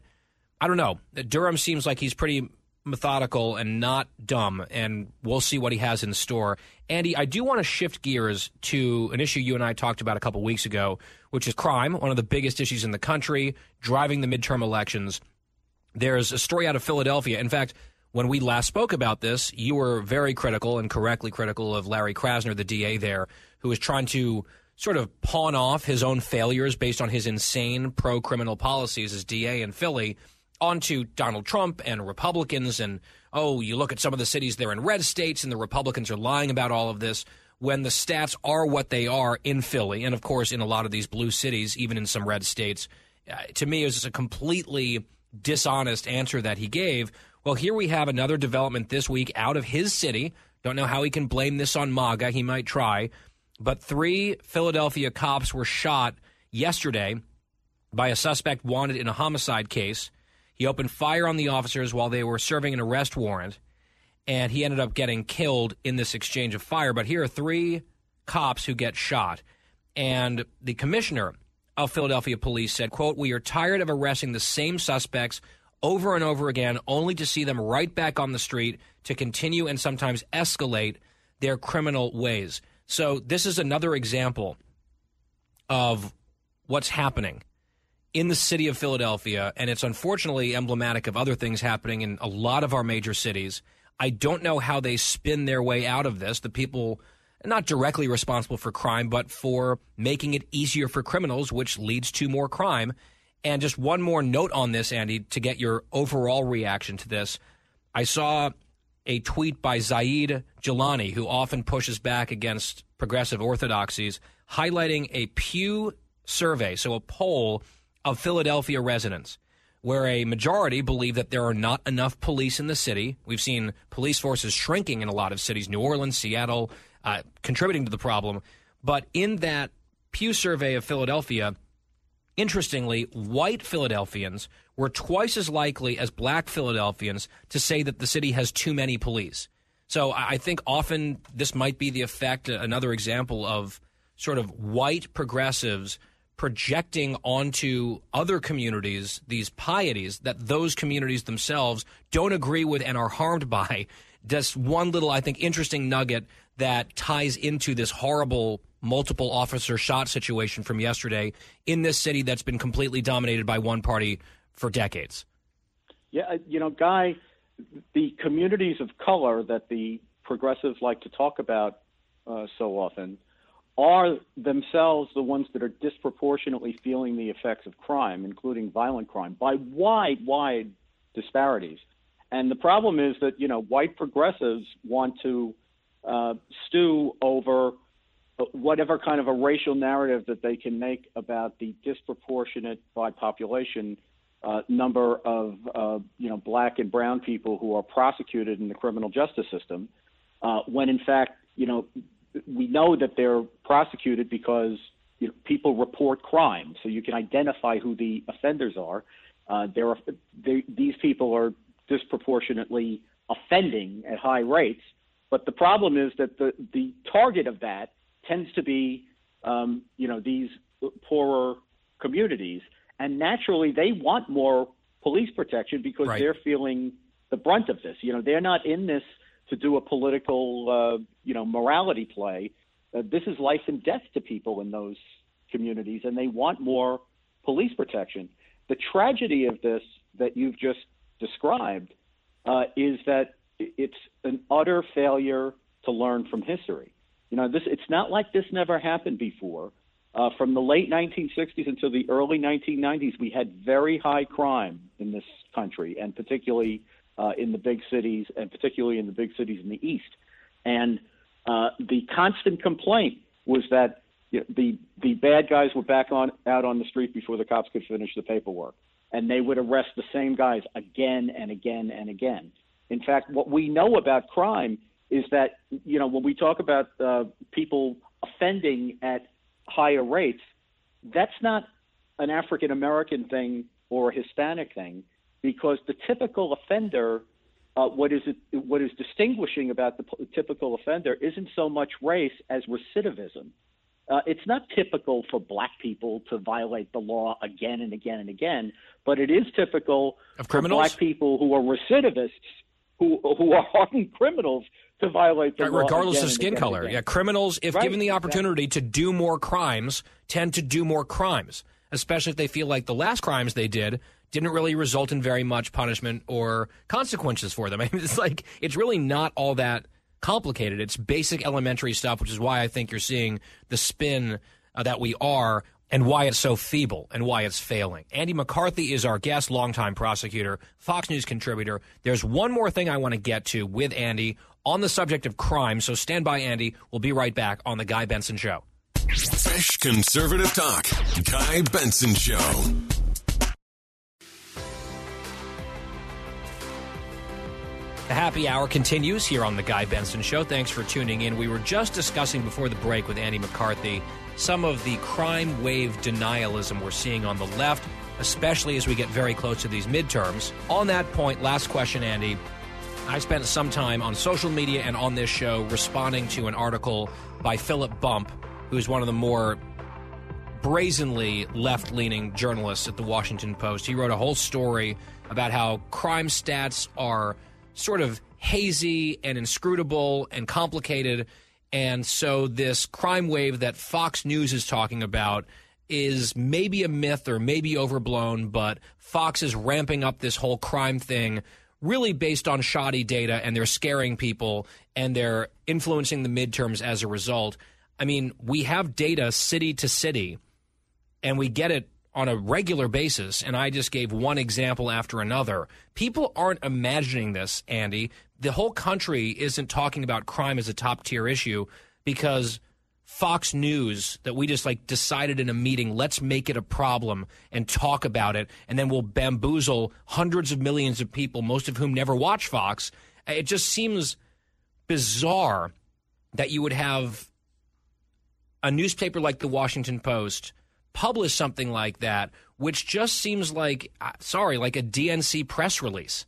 I don't know. Durham seems like he's pretty methodical and not dumb, and we'll see what he has in store. Andy, I do want to shift gears to an issue you and I talked about a couple weeks ago, which is crime, one of the biggest issues in the country, driving the midterm elections. There's a story out of Philadelphia. In fact, when we last spoke about this, you were very critical and correctly critical of Larry Krasner, the DA there, who was trying to sort of pawn off his own failures based on his insane pro criminal policies as DA in Philly onto Donald Trump and Republicans. And, oh, you look at some of the cities, they're in red states, and the Republicans are lying about all of this when the stats are what they are in Philly. And, of course, in a lot of these blue cities, even in some red states. Uh, to me, it was just a completely dishonest answer that he gave. Well, here we have another development this week out of his city. Don't know how he can blame this on MAGA. He might try. But three Philadelphia cops were shot yesterday by a suspect wanted in a homicide case. He opened fire on the officers while they were serving an arrest warrant, and he ended up getting killed in this exchange of fire. But here are three cops who get shot. And the commissioner of Philadelphia police said, quote, We are tired of arresting the same suspects over and over again, only to see them right back on the street to continue and sometimes escalate their criminal ways. So this is another example of what's happening in the city of Philadelphia, and it's unfortunately emblematic of other things happening in a lot of our major cities. I don't know how they spin their way out of this. The people not directly responsible for crime, but for making it easier for criminals, which leads to more crime. And just one more note on this, Andy, to get your overall reaction to this. I saw a tweet by Zaid Jilani, who often pushes back against progressive orthodoxies, highlighting a Pew survey, so a poll of Philadelphia residents, where a majority believe that there are not enough police in the city. We've seen police forces shrinking in a lot of cities, New Orleans, Seattle, uh, contributing to the problem. But in that Pew survey of Philadelphia, interestingly, white Philadelphians were twice as likely as black Philadelphians to say that the city has too many police. So I think often this might be the effect, another example of sort of white progressives projecting onto other communities these pieties that those communities themselves don't agree with and are harmed by. Just one little, I think, interesting nugget that ties into this horrible multiple officer shot situation from yesterday in this city that's been completely dominated by one party for decades. Yeah, you know, Guy, the communities of color that the progressives like to talk about uh, so often are themselves the ones that are disproportionately feeling the effects of crime, including violent crime, by wide, wide disparities. And the problem is that you know white progressives want to uh, stew over whatever kind of a racial narrative that they can make about the disproportionate by population uh, number of uh, you know black and brown people who are prosecuted in the criminal justice system, uh, when in fact you know we know that they're prosecuted because you know, people report crime, so you can identify who the offenders are. Uh, there are they, these people are disproportionately offending at high rates, but the problem is that the the target of that tends to be um, you know these poorer communities, and naturally they want more police protection because right. they're feeling the brunt of this. You know, they're not in this to do a political, uh, you know, morality play. Uh, this is life and death to people in those communities, and they want more police protection. The tragedy of this that you've just described uh, is that it's an utter failure to learn from history. You know, this it's not like this never happened before. Uh, from the late 1960s until the early 1990s, we had very high crime in this country, and particularly uh, in the big cities, and particularly in the big cities in the East. And uh, the constant complaint was that you know, the the bad guys were back on out on the street before the cops could finish the paperwork, and they would arrest the same guys again and again and again. In fact, what we know about crime is that you know when we talk about uh, people offending at higher rates, that's not an African American thing or a Hispanic thing because the typical offender, uh, what is it, what is distinguishing about the p- typical offender isn't so much race as recidivism. Uh, it's not typical for black people to violate the law again and again and again, but it is typical of for black people who are recidivists, who who are hardened criminals, to violate the right, law regardless of skin color. again. Yeah, criminals, if Right, given the opportunity to do more crimes, tend to do more crimes, especially if they feel like the last crimes they did didn't really result in very much punishment or consequences for them. I mean, it's like it's really not all that complicated. It's basic elementary stuff, which is why I think you're seeing the spin uh, that we are and why it's so feeble and why it's failing. Andy McCarthy is our guest, longtime prosecutor, Fox News contributor. There's one more thing I want to get to with Andy on the subject of crime, so stand by, Andy. We'll be right back on The Guy Benson Show. Fresh conservative talk. Guy Benson Show. The happy hour continues here on The Guy Benson Show. Thanks for tuning in. We were just discussing before the break with Andy McCarthy some of the crime wave denialism we're seeing on the left, especially as we get very close to these midterms. On that point, last question, Andy. I spent some time on social media and on this show responding to an article by Philip Bump, who's one of the more brazenly left leaning journalists at the Washington Post. He wrote a whole story about how crime stats are sort of hazy and inscrutable and complicated. And so, this crime wave that Fox News is talking about is maybe a myth or maybe overblown, but Fox is ramping up this whole crime thing really based on shoddy data and they're scaring people and they're influencing the midterms as a result. I mean, we have data city to city and we get it on a regular basis. And I just gave one example after another. People aren't imagining this, Andy. The whole country isn't talking about crime as a top tier issue because Fox News that we just like decided in a meeting, let's make it a problem and talk about it, and then we'll bamboozle hundreds of millions of people, most of whom never watch Fox. It just seems bizarre that you would have a newspaper like the Washington Post publish something like that, which just seems like, uh, sorry, like a DNC press release.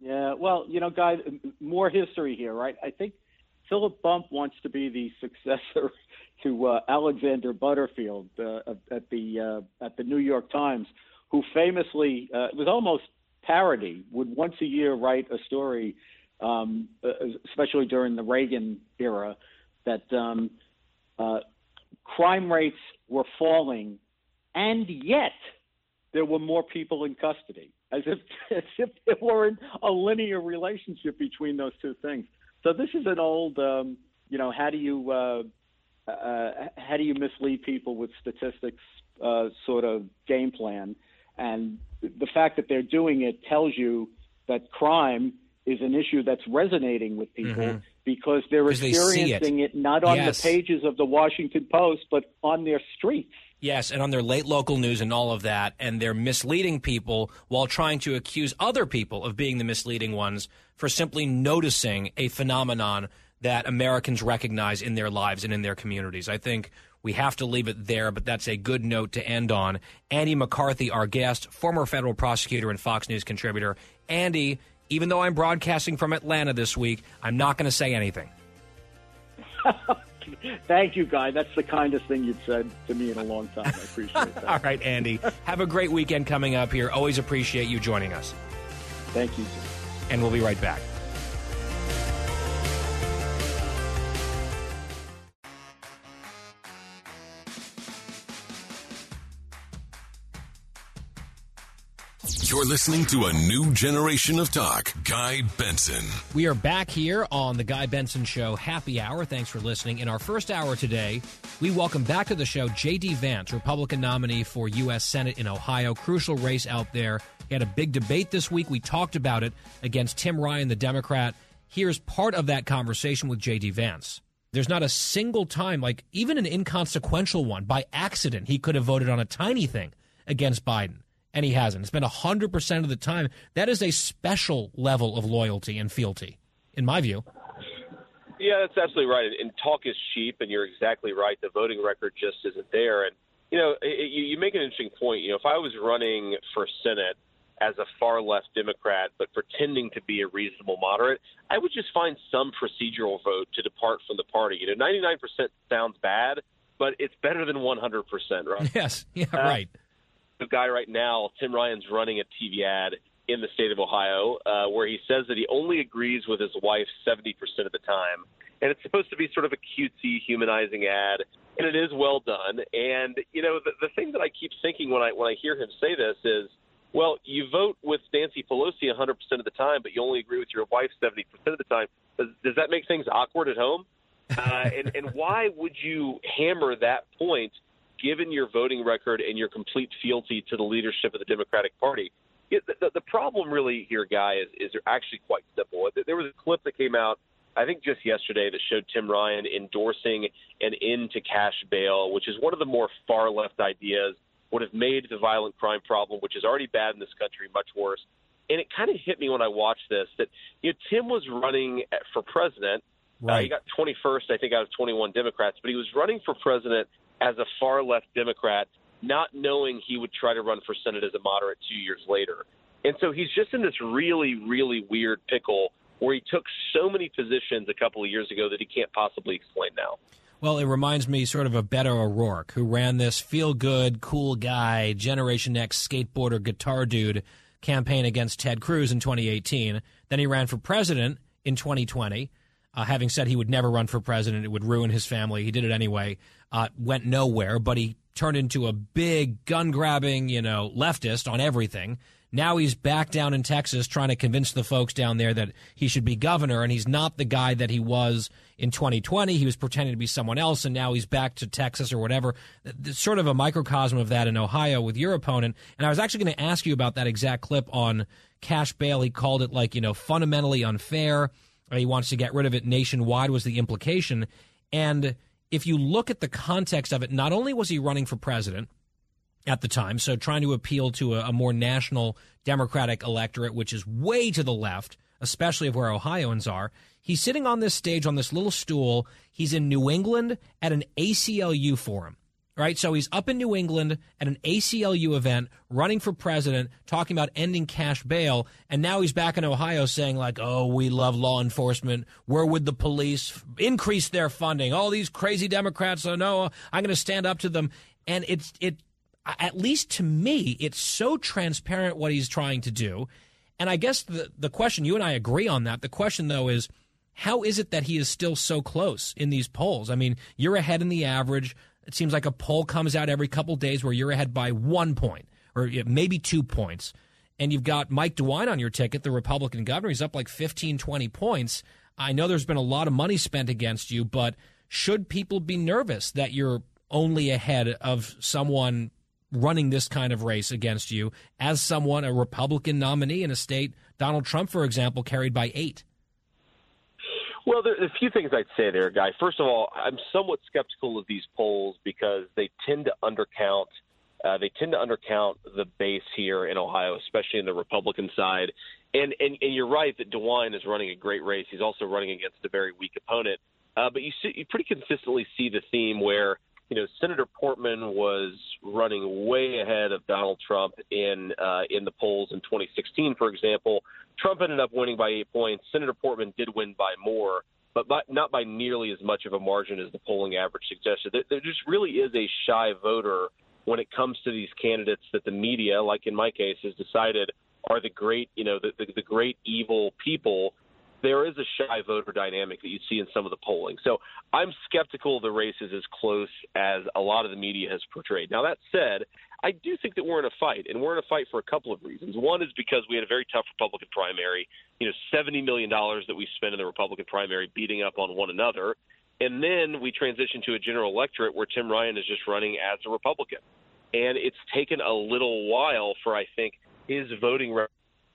Yeah, well, you know, guys, more history here, right? I think Philip Bump wants to be the successor to uh, Alexander Butterfield uh, at the uh, at the New York Times, who famously uh, it was almost parody would once a year write a story, um, uh, especially during the Reagan era, that um, crime rates were falling, and yet there were more people in custody, as if as if there weren't a linear relationship between those two things. So this is an old, um, you know, how do you uh, uh, how do you mislead people with statistics uh, sort of game plan, and the fact that they're doing it tells you that crime is an issue that's resonating with people Mhm. Because they're 'Cause they it. experiencing it. not on Yes. the pages of the Washington Post, but on their streets. Yes, and on their late local news and all of that, and they're misleading people while trying to accuse other people of being the misleading ones for simply noticing a phenomenon that Americans recognize in their lives and in their communities. I think we have to leave it there, but that's a good note to end on. Andy McCarthy, our guest, former federal prosecutor and Fox News contributor. Andy, even though I'm broadcasting from Atlanta this week, I'm not going to say anything. Thank you, Guy. That's the kindest thing you've said to me in a long time. I appreciate that. All right, Andy. Have a great weekend coming up here. Always appreciate you joining us. Thank you. And we'll be right back. You're listening to a new generation of talk. Guy Benson. We are back here on the Guy Benson Show Happy Hour. Thanks for listening. In our first hour today, we welcome back to the show J.D. Vance, Republican nominee for U.S. Senate in Ohio. Crucial race out there. He had a big debate this week. We talked about it against Tim Ryan, the Democrat. Here's part of that conversation with J.D. Vance. There's not a single time, like even an inconsequential one, by accident, he could have voted on a tiny thing against Biden and he hasn't. It's been 100% of the time. That is a special level of loyalty and fealty, in my view. Yeah, that's absolutely right. And talk is cheap, and you're exactly right. The voting record just isn't there. And, you know, it, you, you make an interesting point. You know, if I was running for Senate as a far left Democrat, but pretending to be a reasonable moderate, I would just find some procedural vote to depart from the party. You know, 99% sounds bad, but it's better than 100%, right? Yes, yeah, uh, right. The guy right now, Tim Ryan's running a TV ad in the state of Ohio uh, where he says that he only agrees with his wife 70% of the time. And it's supposed to be sort of a cutesy, humanizing ad, and it is well done. And you know, the, the thing that I keep thinking when I when I hear him say this is, well, you vote with Nancy Pelosi 100% of the time, but you only agree with your wife 70% of the time. Does, does that make things awkward at home? Uh, and, and why would you hammer that point, given your voting record and your complete fealty to the leadership of the Democratic Party? It, the, the problem really here, Guy, is, is actually quite simple. There was a clip that came out, I think just yesterday, that showed Tim Ryan endorsing an end to cash bail, which is one of the more far left ideas would have made the violent crime problem, which is already bad in this country, much worse. And it kind of hit me when I watched this that you know Tim was running for president. Right. Uh, he got 21st, I think, out of 21 Democrats, but he was running for president as a far left Democrat, not knowing he would try to run for Senate as a moderate two years later. And so he's just in this really, really weird pickle where he took so many positions a couple of years ago that he can't possibly explain now. Well, it reminds me sort of of Beto O'Rourke, who ran this feel good, cool guy, Generation X skateboarder, guitar dude campaign against Ted Cruz in 2018. Then he ran for president in 2020, uh, having said he would never run for president. It would ruin his family. He did it anyway. Uh, went nowhere, but he turned into a big gun grabbing, you know, leftist on everything. Now he's back down in Texas trying to convince the folks down there that he should be governor, and he's not the guy that he was in 2020. He was pretending to be someone else, and now he's back to Texas or whatever. It's sort of a microcosm of that in Ohio with your opponent. And I was actually going to ask you about that exact clip on Cash Bail. He called it like, you know, fundamentally unfair. He wants to get rid of it nationwide, was the implication. And if you look at the context of it, not only was he running for president, at the time. So trying to appeal to a, a, more national Democratic electorate, which is way to the left, especially of where Ohioans are. He's sitting on this stage on this little stool. He's in New England at an ACLU forum. Right, so he's up in New England at an ACLU event, running for president, talking about ending cash bail, and now he's back in Ohio saying like, "Oh, we love law enforcement. Where would the police increase their funding? All these crazy Democrats, oh no, I'm going to stand up to them." And it's it at least to me, it's so transparent what he's trying to do. And I guess the, the question, you and I agree on that. The question, though, is how is it that he is still so close in these polls? I mean, you're ahead in the average. It seems like a poll comes out every couple days where you're ahead by one point or maybe two points. And you've got Mike DeWine on your ticket, the Republican governor. He's up like 15, 20 points. I know there's been a lot of money spent against you, but should people be nervous that you're only ahead of someone running this kind of race against you as someone, a Republican nominee in a state, Donald Trump, for example, carried by eight? Well, there a few things I'd say there, Guy. First of all, I'm somewhat skeptical of these polls because they tend to undercount. Uh, they tend to undercount the base here in Ohio, especially in the Republican side. And and, and you're right that DeWine is running a great race. He's also running against a very weak opponent. Uh, but you see, you pretty consistently see the theme where you know, Senator Portman was running way ahead of Donald Trump in uh, in the polls in 2016, for example. Trump ended up winning by eight points. Senator Portman did win by more, but by, not by nearly as much of a margin as the polling average suggested. There, there just really is a shy voter when it comes to these candidates that the media, like in my case, has decided are the great, you know, the, the, the great evil people there is a shy voter dynamic that you see in some of the polling. So I'm skeptical the race is as close as a lot of the media has portrayed. Now, that said, I do think that we're in a fight, and we're in a fight for a couple of reasons. One is because we had a very tough Republican primary, you know, $70 million that we spent in the Republican primary beating up on one another. And then we transitioned to a general electorate where Tim Ryan is just running as a Republican. And it's taken a little while for, I think, his voting to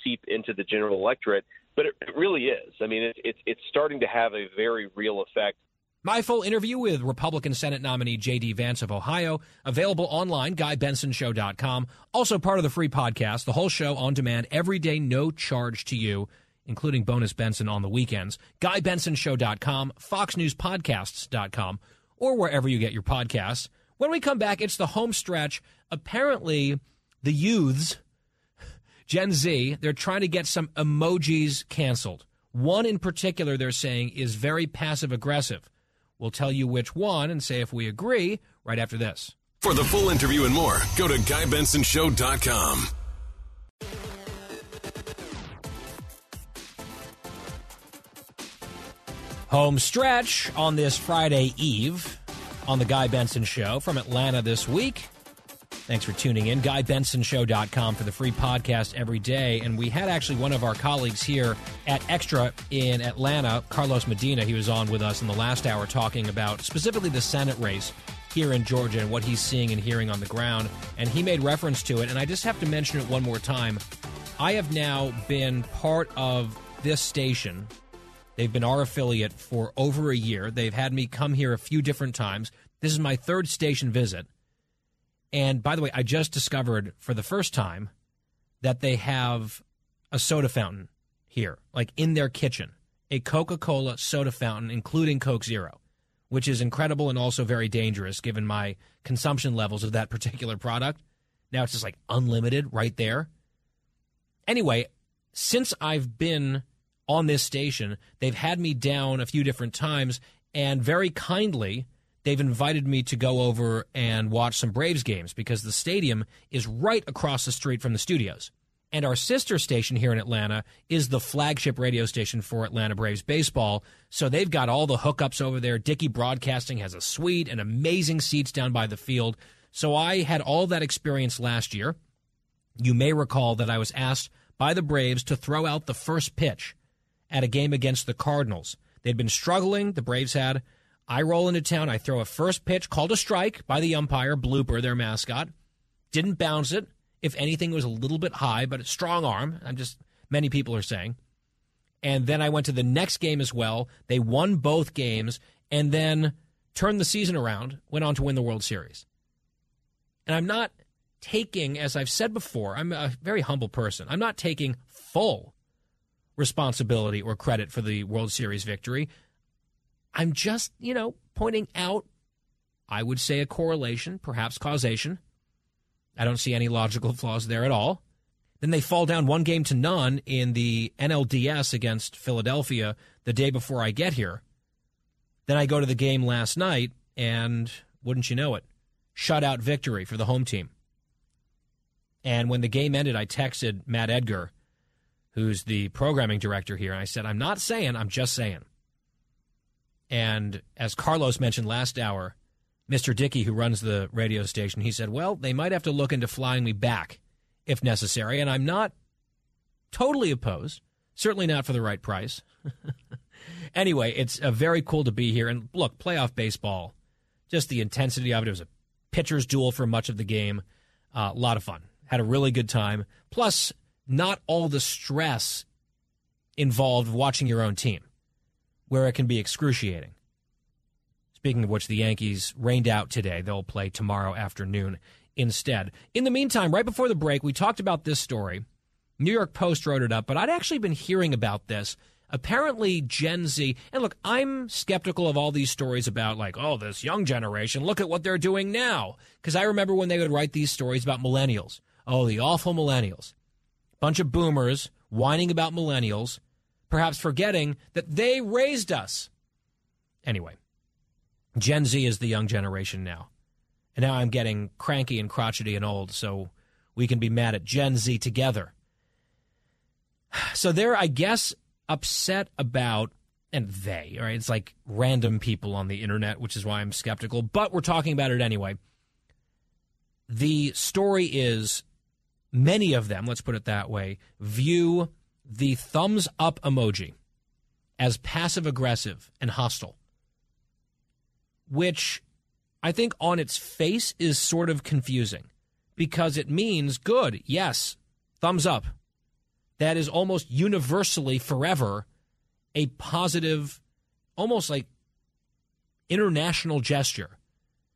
seep into the general electorate but it, it really is. I mean, it's it, it's starting to have a very real effect. My full interview with Republican Senate nominee J.D. Vance of Ohio, available online, GuyBensonShow.com. Also part of the free podcast, the whole show on demand every day, no charge to you, including bonus Benson on the weekends. GuyBensonShow.com, FoxNewsPodcasts.com, or wherever you get your podcasts. When we come back, it's the home stretch. Apparently, the youths Gen Z, they're trying to get some emojis canceled. One in particular, they're saying, is very passive aggressive. We'll tell you which one and say if we agree right after this. For the full interview and more, go to GuyBensonShow.com. Home stretch on this Friday Eve on the Guy Benson Show from Atlanta this week. Thanks for tuning in. GuyBensonShow.com for the free podcast every day. And we had actually one of our colleagues here at Extra in Atlanta, Carlos Medina. He was on with us in the last hour talking about specifically the Senate race here in Georgia and what he's seeing and hearing on the ground. And he made reference to it. And I just have to mention it one more time. I have now been part of this station They've been our affiliate for over a year. They've had me come here a few different times. This is my third station visit. And by the way, I just discovered for the first time that they have a soda fountain here, like in their kitchen, a Coca Cola soda fountain, including Coke Zero, which is incredible and also very dangerous given my consumption levels of that particular product. Now it's just like unlimited right there. Anyway, since I've been on this station. They've had me down a few different times, and very kindly, they've invited me to go over and watch some Braves games because the stadium is right across the street from the studios. And our sister station here in Atlanta is the flagship radio station for Atlanta Braves baseball. So they've got all the hookups over there. Dickey Broadcasting has a suite and amazing seats down by the field. So I had all that experience last year. You may recall that I was asked by the Braves to throw out the first pitch at a game against the Cardinals. They'd been struggling, the Braves had. I roll into town. I throw a first pitch called a strike by the umpire, Blooper, their mascot. Didn't bounce it. If anything, it was a little bit high, but a strong arm. I'm just, many people are saying. And then I went to the next game as well. They won both games and then turned the season around, went on to win the World Series. And I'm not taking, as I've said before, I'm a very humble person. I'm not taking full responsibility or credit for the World Series victory. I'm just, you know, pointing out, I would say a correlation, perhaps causation. I don't see any logical flaws there at all. Then they fall down one game to none in the NLDS against Philadelphia the day before I get here. Then I go to the game last night, and wouldn't you know it, shutout victory for the home team. And when the game ended, I texted Matt Edgar who's the programming director here. And I said, I'm not saying, I'm just saying. And as Carlos mentioned last hour, Mr. Dickey, who runs the radio station, he said, Well, they might have to look into flying me back if necessary. And I'm not totally opposed, certainly not for the right price. anyway, it's uh, very cool to be here. And look, playoff baseball, just the intensity of it. It was a pitcher's duel for much of the game. Uh, a lot of fun. Had a really good time. Plus, not all the stress involved watching your own team, where it can be excruciating. Speaking of which, the Yankees rained out today. They'll play tomorrow afternoon instead. In the meantime, right before the break, we talked about this story. New York Post wrote it up, but I'd actually been hearing about this. Apparently, Gen Z, and look, I'm skeptical of all these stories about, like, oh, this young generation, look at what they're doing now. Because I remember when they would write these stories about millennials. Oh, the awful millennials bunch of boomers whining about millennials, perhaps forgetting that they raised us. Anyway, Gen Z is the young generation now. And now I'm getting cranky and crotchety and old, so we can be mad at Gen Z together. So they're, I guess, upset about, and they, right? It's like random people on the internet, which is why I'm skeptical, but we're talking about it anyway. The story is many of them, let's put it that way, view the thumbs up emoji as passive aggressive and hostile, which I think on its face is sort of confusing because it means good, yes, thumbs up. That is almost universally forever a positive, almost like international gesture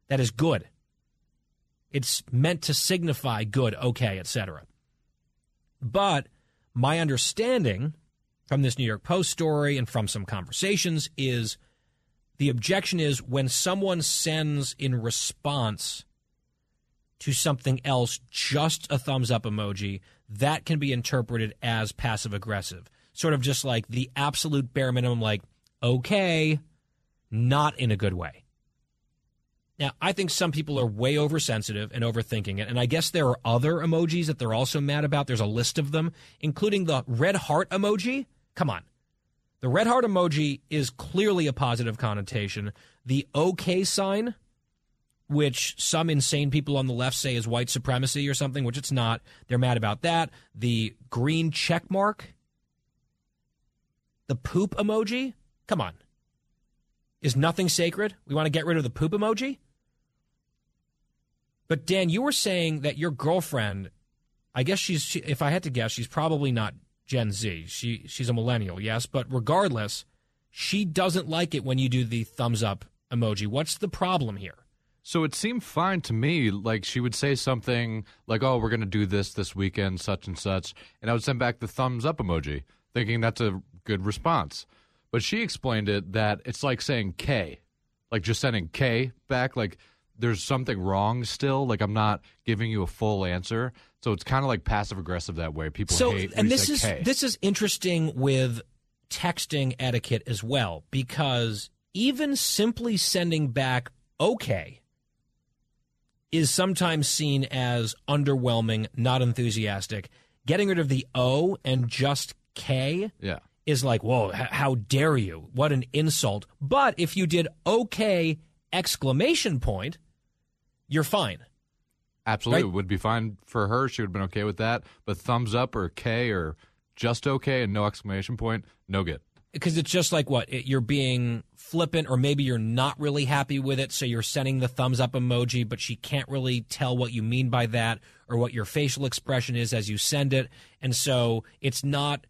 that is good. It's meant to signify good, okay, etc. But my understanding from this New York Post story and from some conversations is the objection is when someone sends in response to something else just a thumbs up emoji, that can be interpreted as passive aggressive. Sort of just like the absolute bare minimum, like, okay, not in a good way. Now, I think some people are way oversensitive and overthinking it. And I guess there are other emojis that they're also mad about. There's a list of them, including the red heart emoji. Come on. The red heart emoji is clearly a positive connotation. The OK sign, which some insane people on the left say is white supremacy or something, which it's not. They're mad about that. The green check mark, the poop emoji. Come on. Is nothing sacred? We want to get rid of the poop emoji? But Dan, you were saying that your girlfriend, I guess she's, she, if I had to guess, she's probably not Gen Z. She she's a millennial, yes, but regardless, she doesn't like it when you do the thumbs up emoji. What's the problem here? So it seemed fine to me. Like she would say something like, "Oh, we're going to do this this weekend, such and such," and I would send back the thumbs up emoji, thinking that's a good response. But she explained it that it's like saying K, like just sending K back, like there's something wrong still. Like I'm not giving you a full answer. So it's kind of like passive aggressive that way. People so, hate. and this is K. this is interesting with texting etiquette as well because even simply sending back okay is sometimes seen as underwhelming, not enthusiastic. Getting rid of the O and just K yeah. is like, whoa, how dare you? What an insult. But if you did okay exclamation point, you're fine. Absolutely, Right? it would be fine for her. She would have been okay with that. But thumbs up or K or just okay and no exclamation point, no good. because it's just like what it, you're being flippant or maybe you're not really happy with it so you're sending the thumbs up emoji but she can't really tell what you mean by that or what your facial expression is as you send it and so it's not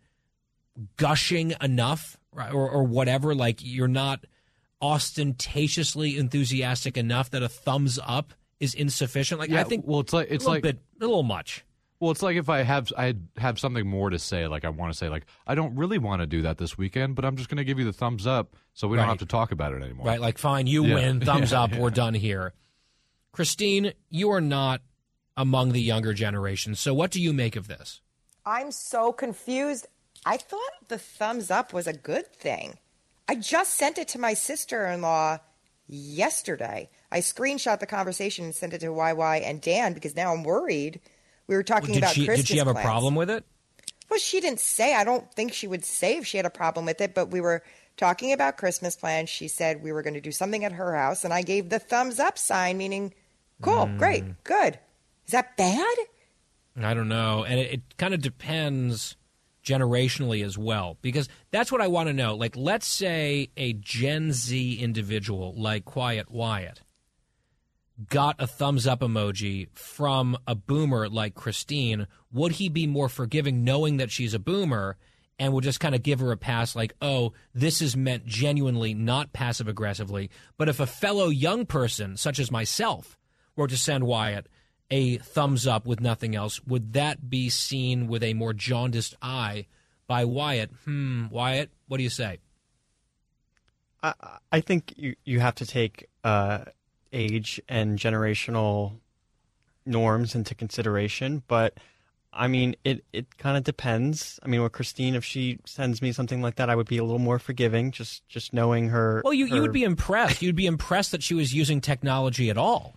gushing enough right, or, or whatever like you're not ostentatiously enthusiastic enough that a thumbs up is insufficient like i think well, it's like- it's a like- bit a little much Well, it's like if I have I have something more to say, like I want to say, like I don't really want to do that this weekend, but I'm just going to give you the thumbs up, so we don't have to talk about it anymore. Right, like fine, you Yeah. win, thumbs Yeah, up, yeah. we're done here. Christine, you are not among the younger generation. So what do you make of this? I'm so confused. I thought the thumbs up was a good thing. I just sent it to my sister in law yesterday. I screenshot the conversation and sent it to YY and Dan because now I'm worried. We were talking did about she Christmas did she have a problem with it? Well, she didn't say. I don't think she would say if she had a problem with it, but we were talking about Christmas plans. She said we were going to do something at her house, and I gave the thumbs up sign, meaning, cool, Hmm. great, good. Is that bad? I don't know. And it, it kind of depends generationally as well, because that's what I want to know. Like, let's say a Gen Z individual like Quiet Wyatt got a thumbs up emoji from a boomer like Christine, would he be more forgiving knowing that she's a boomer and would just kind of give her a pass like, oh, this is meant genuinely, not passive aggressively? But if a fellow young person, such as myself, were to send Wyatt a thumbs up with nothing else, would that be seen with a more jaundiced eye by Wyatt? Hmm, Wyatt, what do you say? I, I think you, you have to take uh, age and generational norms into consideration, but I mean, it, it kind of depends. I mean, with Christine, if she sends me something like that, I would be a little more forgiving, just just knowing her. Well, you, you would be impressed. You'd be impressed that she was using technology at all.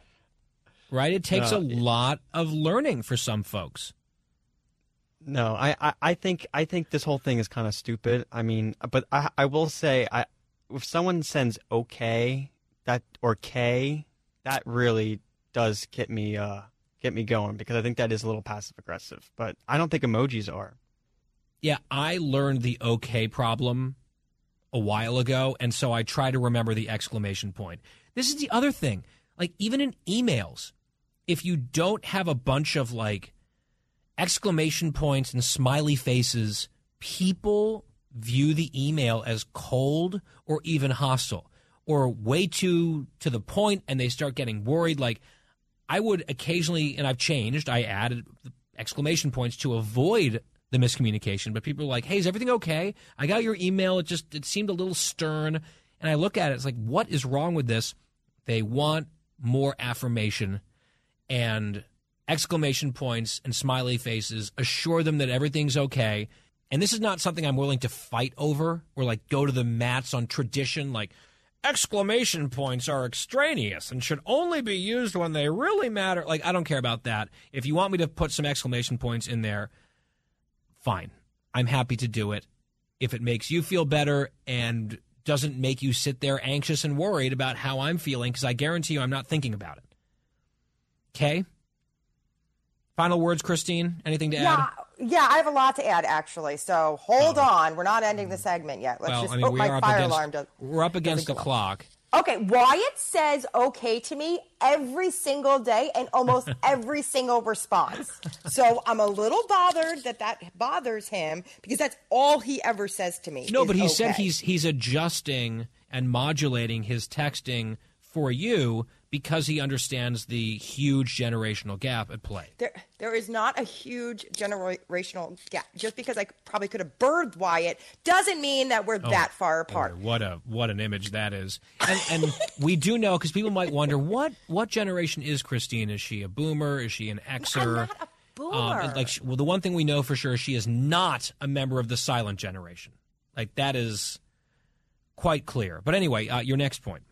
Right? It takes a lot of learning for some folks. No, I, I, I think I think this whole thing is kind of stupid. I mean, but I I will say I if someone sends okay that or K, that really does get me uh get me going because I think that is a little passive aggressive. But I don't think emojis are. Yeah, I learned the okay problem a while ago, and so I try to remember the exclamation point. This is the other thing. Like, even in emails, if you don't have a bunch of like exclamation points and smiley faces, people view the email as cold or even hostile or way too to the point and they start getting worried. Like I would occasionally and I've changed I added exclamation points to avoid the miscommunication but people are like hey is everything okay? I got your email. It just it seemed a little stern. And I look at it it's like what is wrong with this? They want more affirmation and exclamation points and smiley faces assure them that everything's okay. And this is not something I'm willing to fight over or like go to the mats on tradition, like exclamation points are extraneous and should only be used when they really matter. Like, I don't care about that. If you want me to put some exclamation points in there, fine. I'm happy to do it. If it makes you feel better and doesn't make you sit there anxious and worried about how I'm feeling, because I guarantee you I'm not thinking about it. Okay? Final words, Christine? Anything to Yeah, add? yeah, I have a lot to add actually. So hold oh. on, we're not ending the segment yet. Let's well, just I mean, we my fire against, alarm does. we're up against the go clock. Okay, Wyatt says okay to me every single day and almost every single response. So I'm a little bothered that that bothers him because that's all he ever says to me. No, but he okay. said he's he's adjusting and modulating his texting for you because he understands the huge generational gap at play. There, there is not a huge generational gap. Just because I probably could have birthed Wyatt doesn't mean that we're Oh, that far apart. boy, what a what an image that is. And and we do know because people might wonder what what generation is Christine? Is she a boomer? Is she an Xer? Um, like, she- well, the one thing we know for sure, is she is not a member of the silent generation. Like that is quite clear. But anyway, uh, your next point.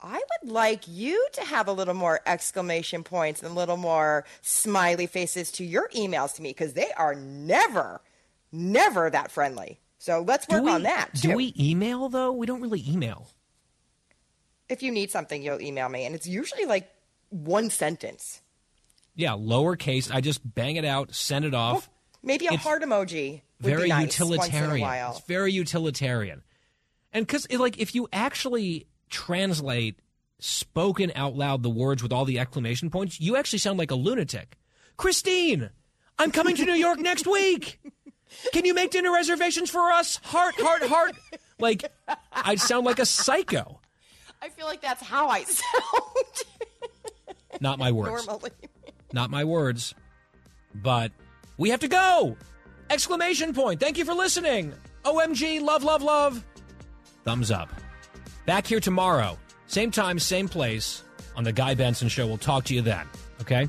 I would like you to have a little more exclamation points and a little more smiley faces to your emails to me because they are never, never that friendly. So let's work we, on that. Do we email though? We don't really email. If you need something, you'll email me, and it's usually like one sentence, Yeah, lowercase. I just bang it out, send it off. Oh, maybe a It's heart emoji. Would very be nice Once in a utilitarian. while. It's very utilitarian. And because, like, if you actually translate spoken out loud the words with all the exclamation points, you actually sound like a lunatic. Christine, I'm coming to New York next week. Can you make dinner reservations for us? Heart, heart, heart. Like, I sound like a psycho. I feel like that's how I sound Not my words. normally. Not my words. But we have to go. Exclamation point. Thank you for listening. OMG, love, love, love. Thumbs up. Back here tomorrow. Same time, same place on The Guy Benson Show. We'll talk to you then. Okay?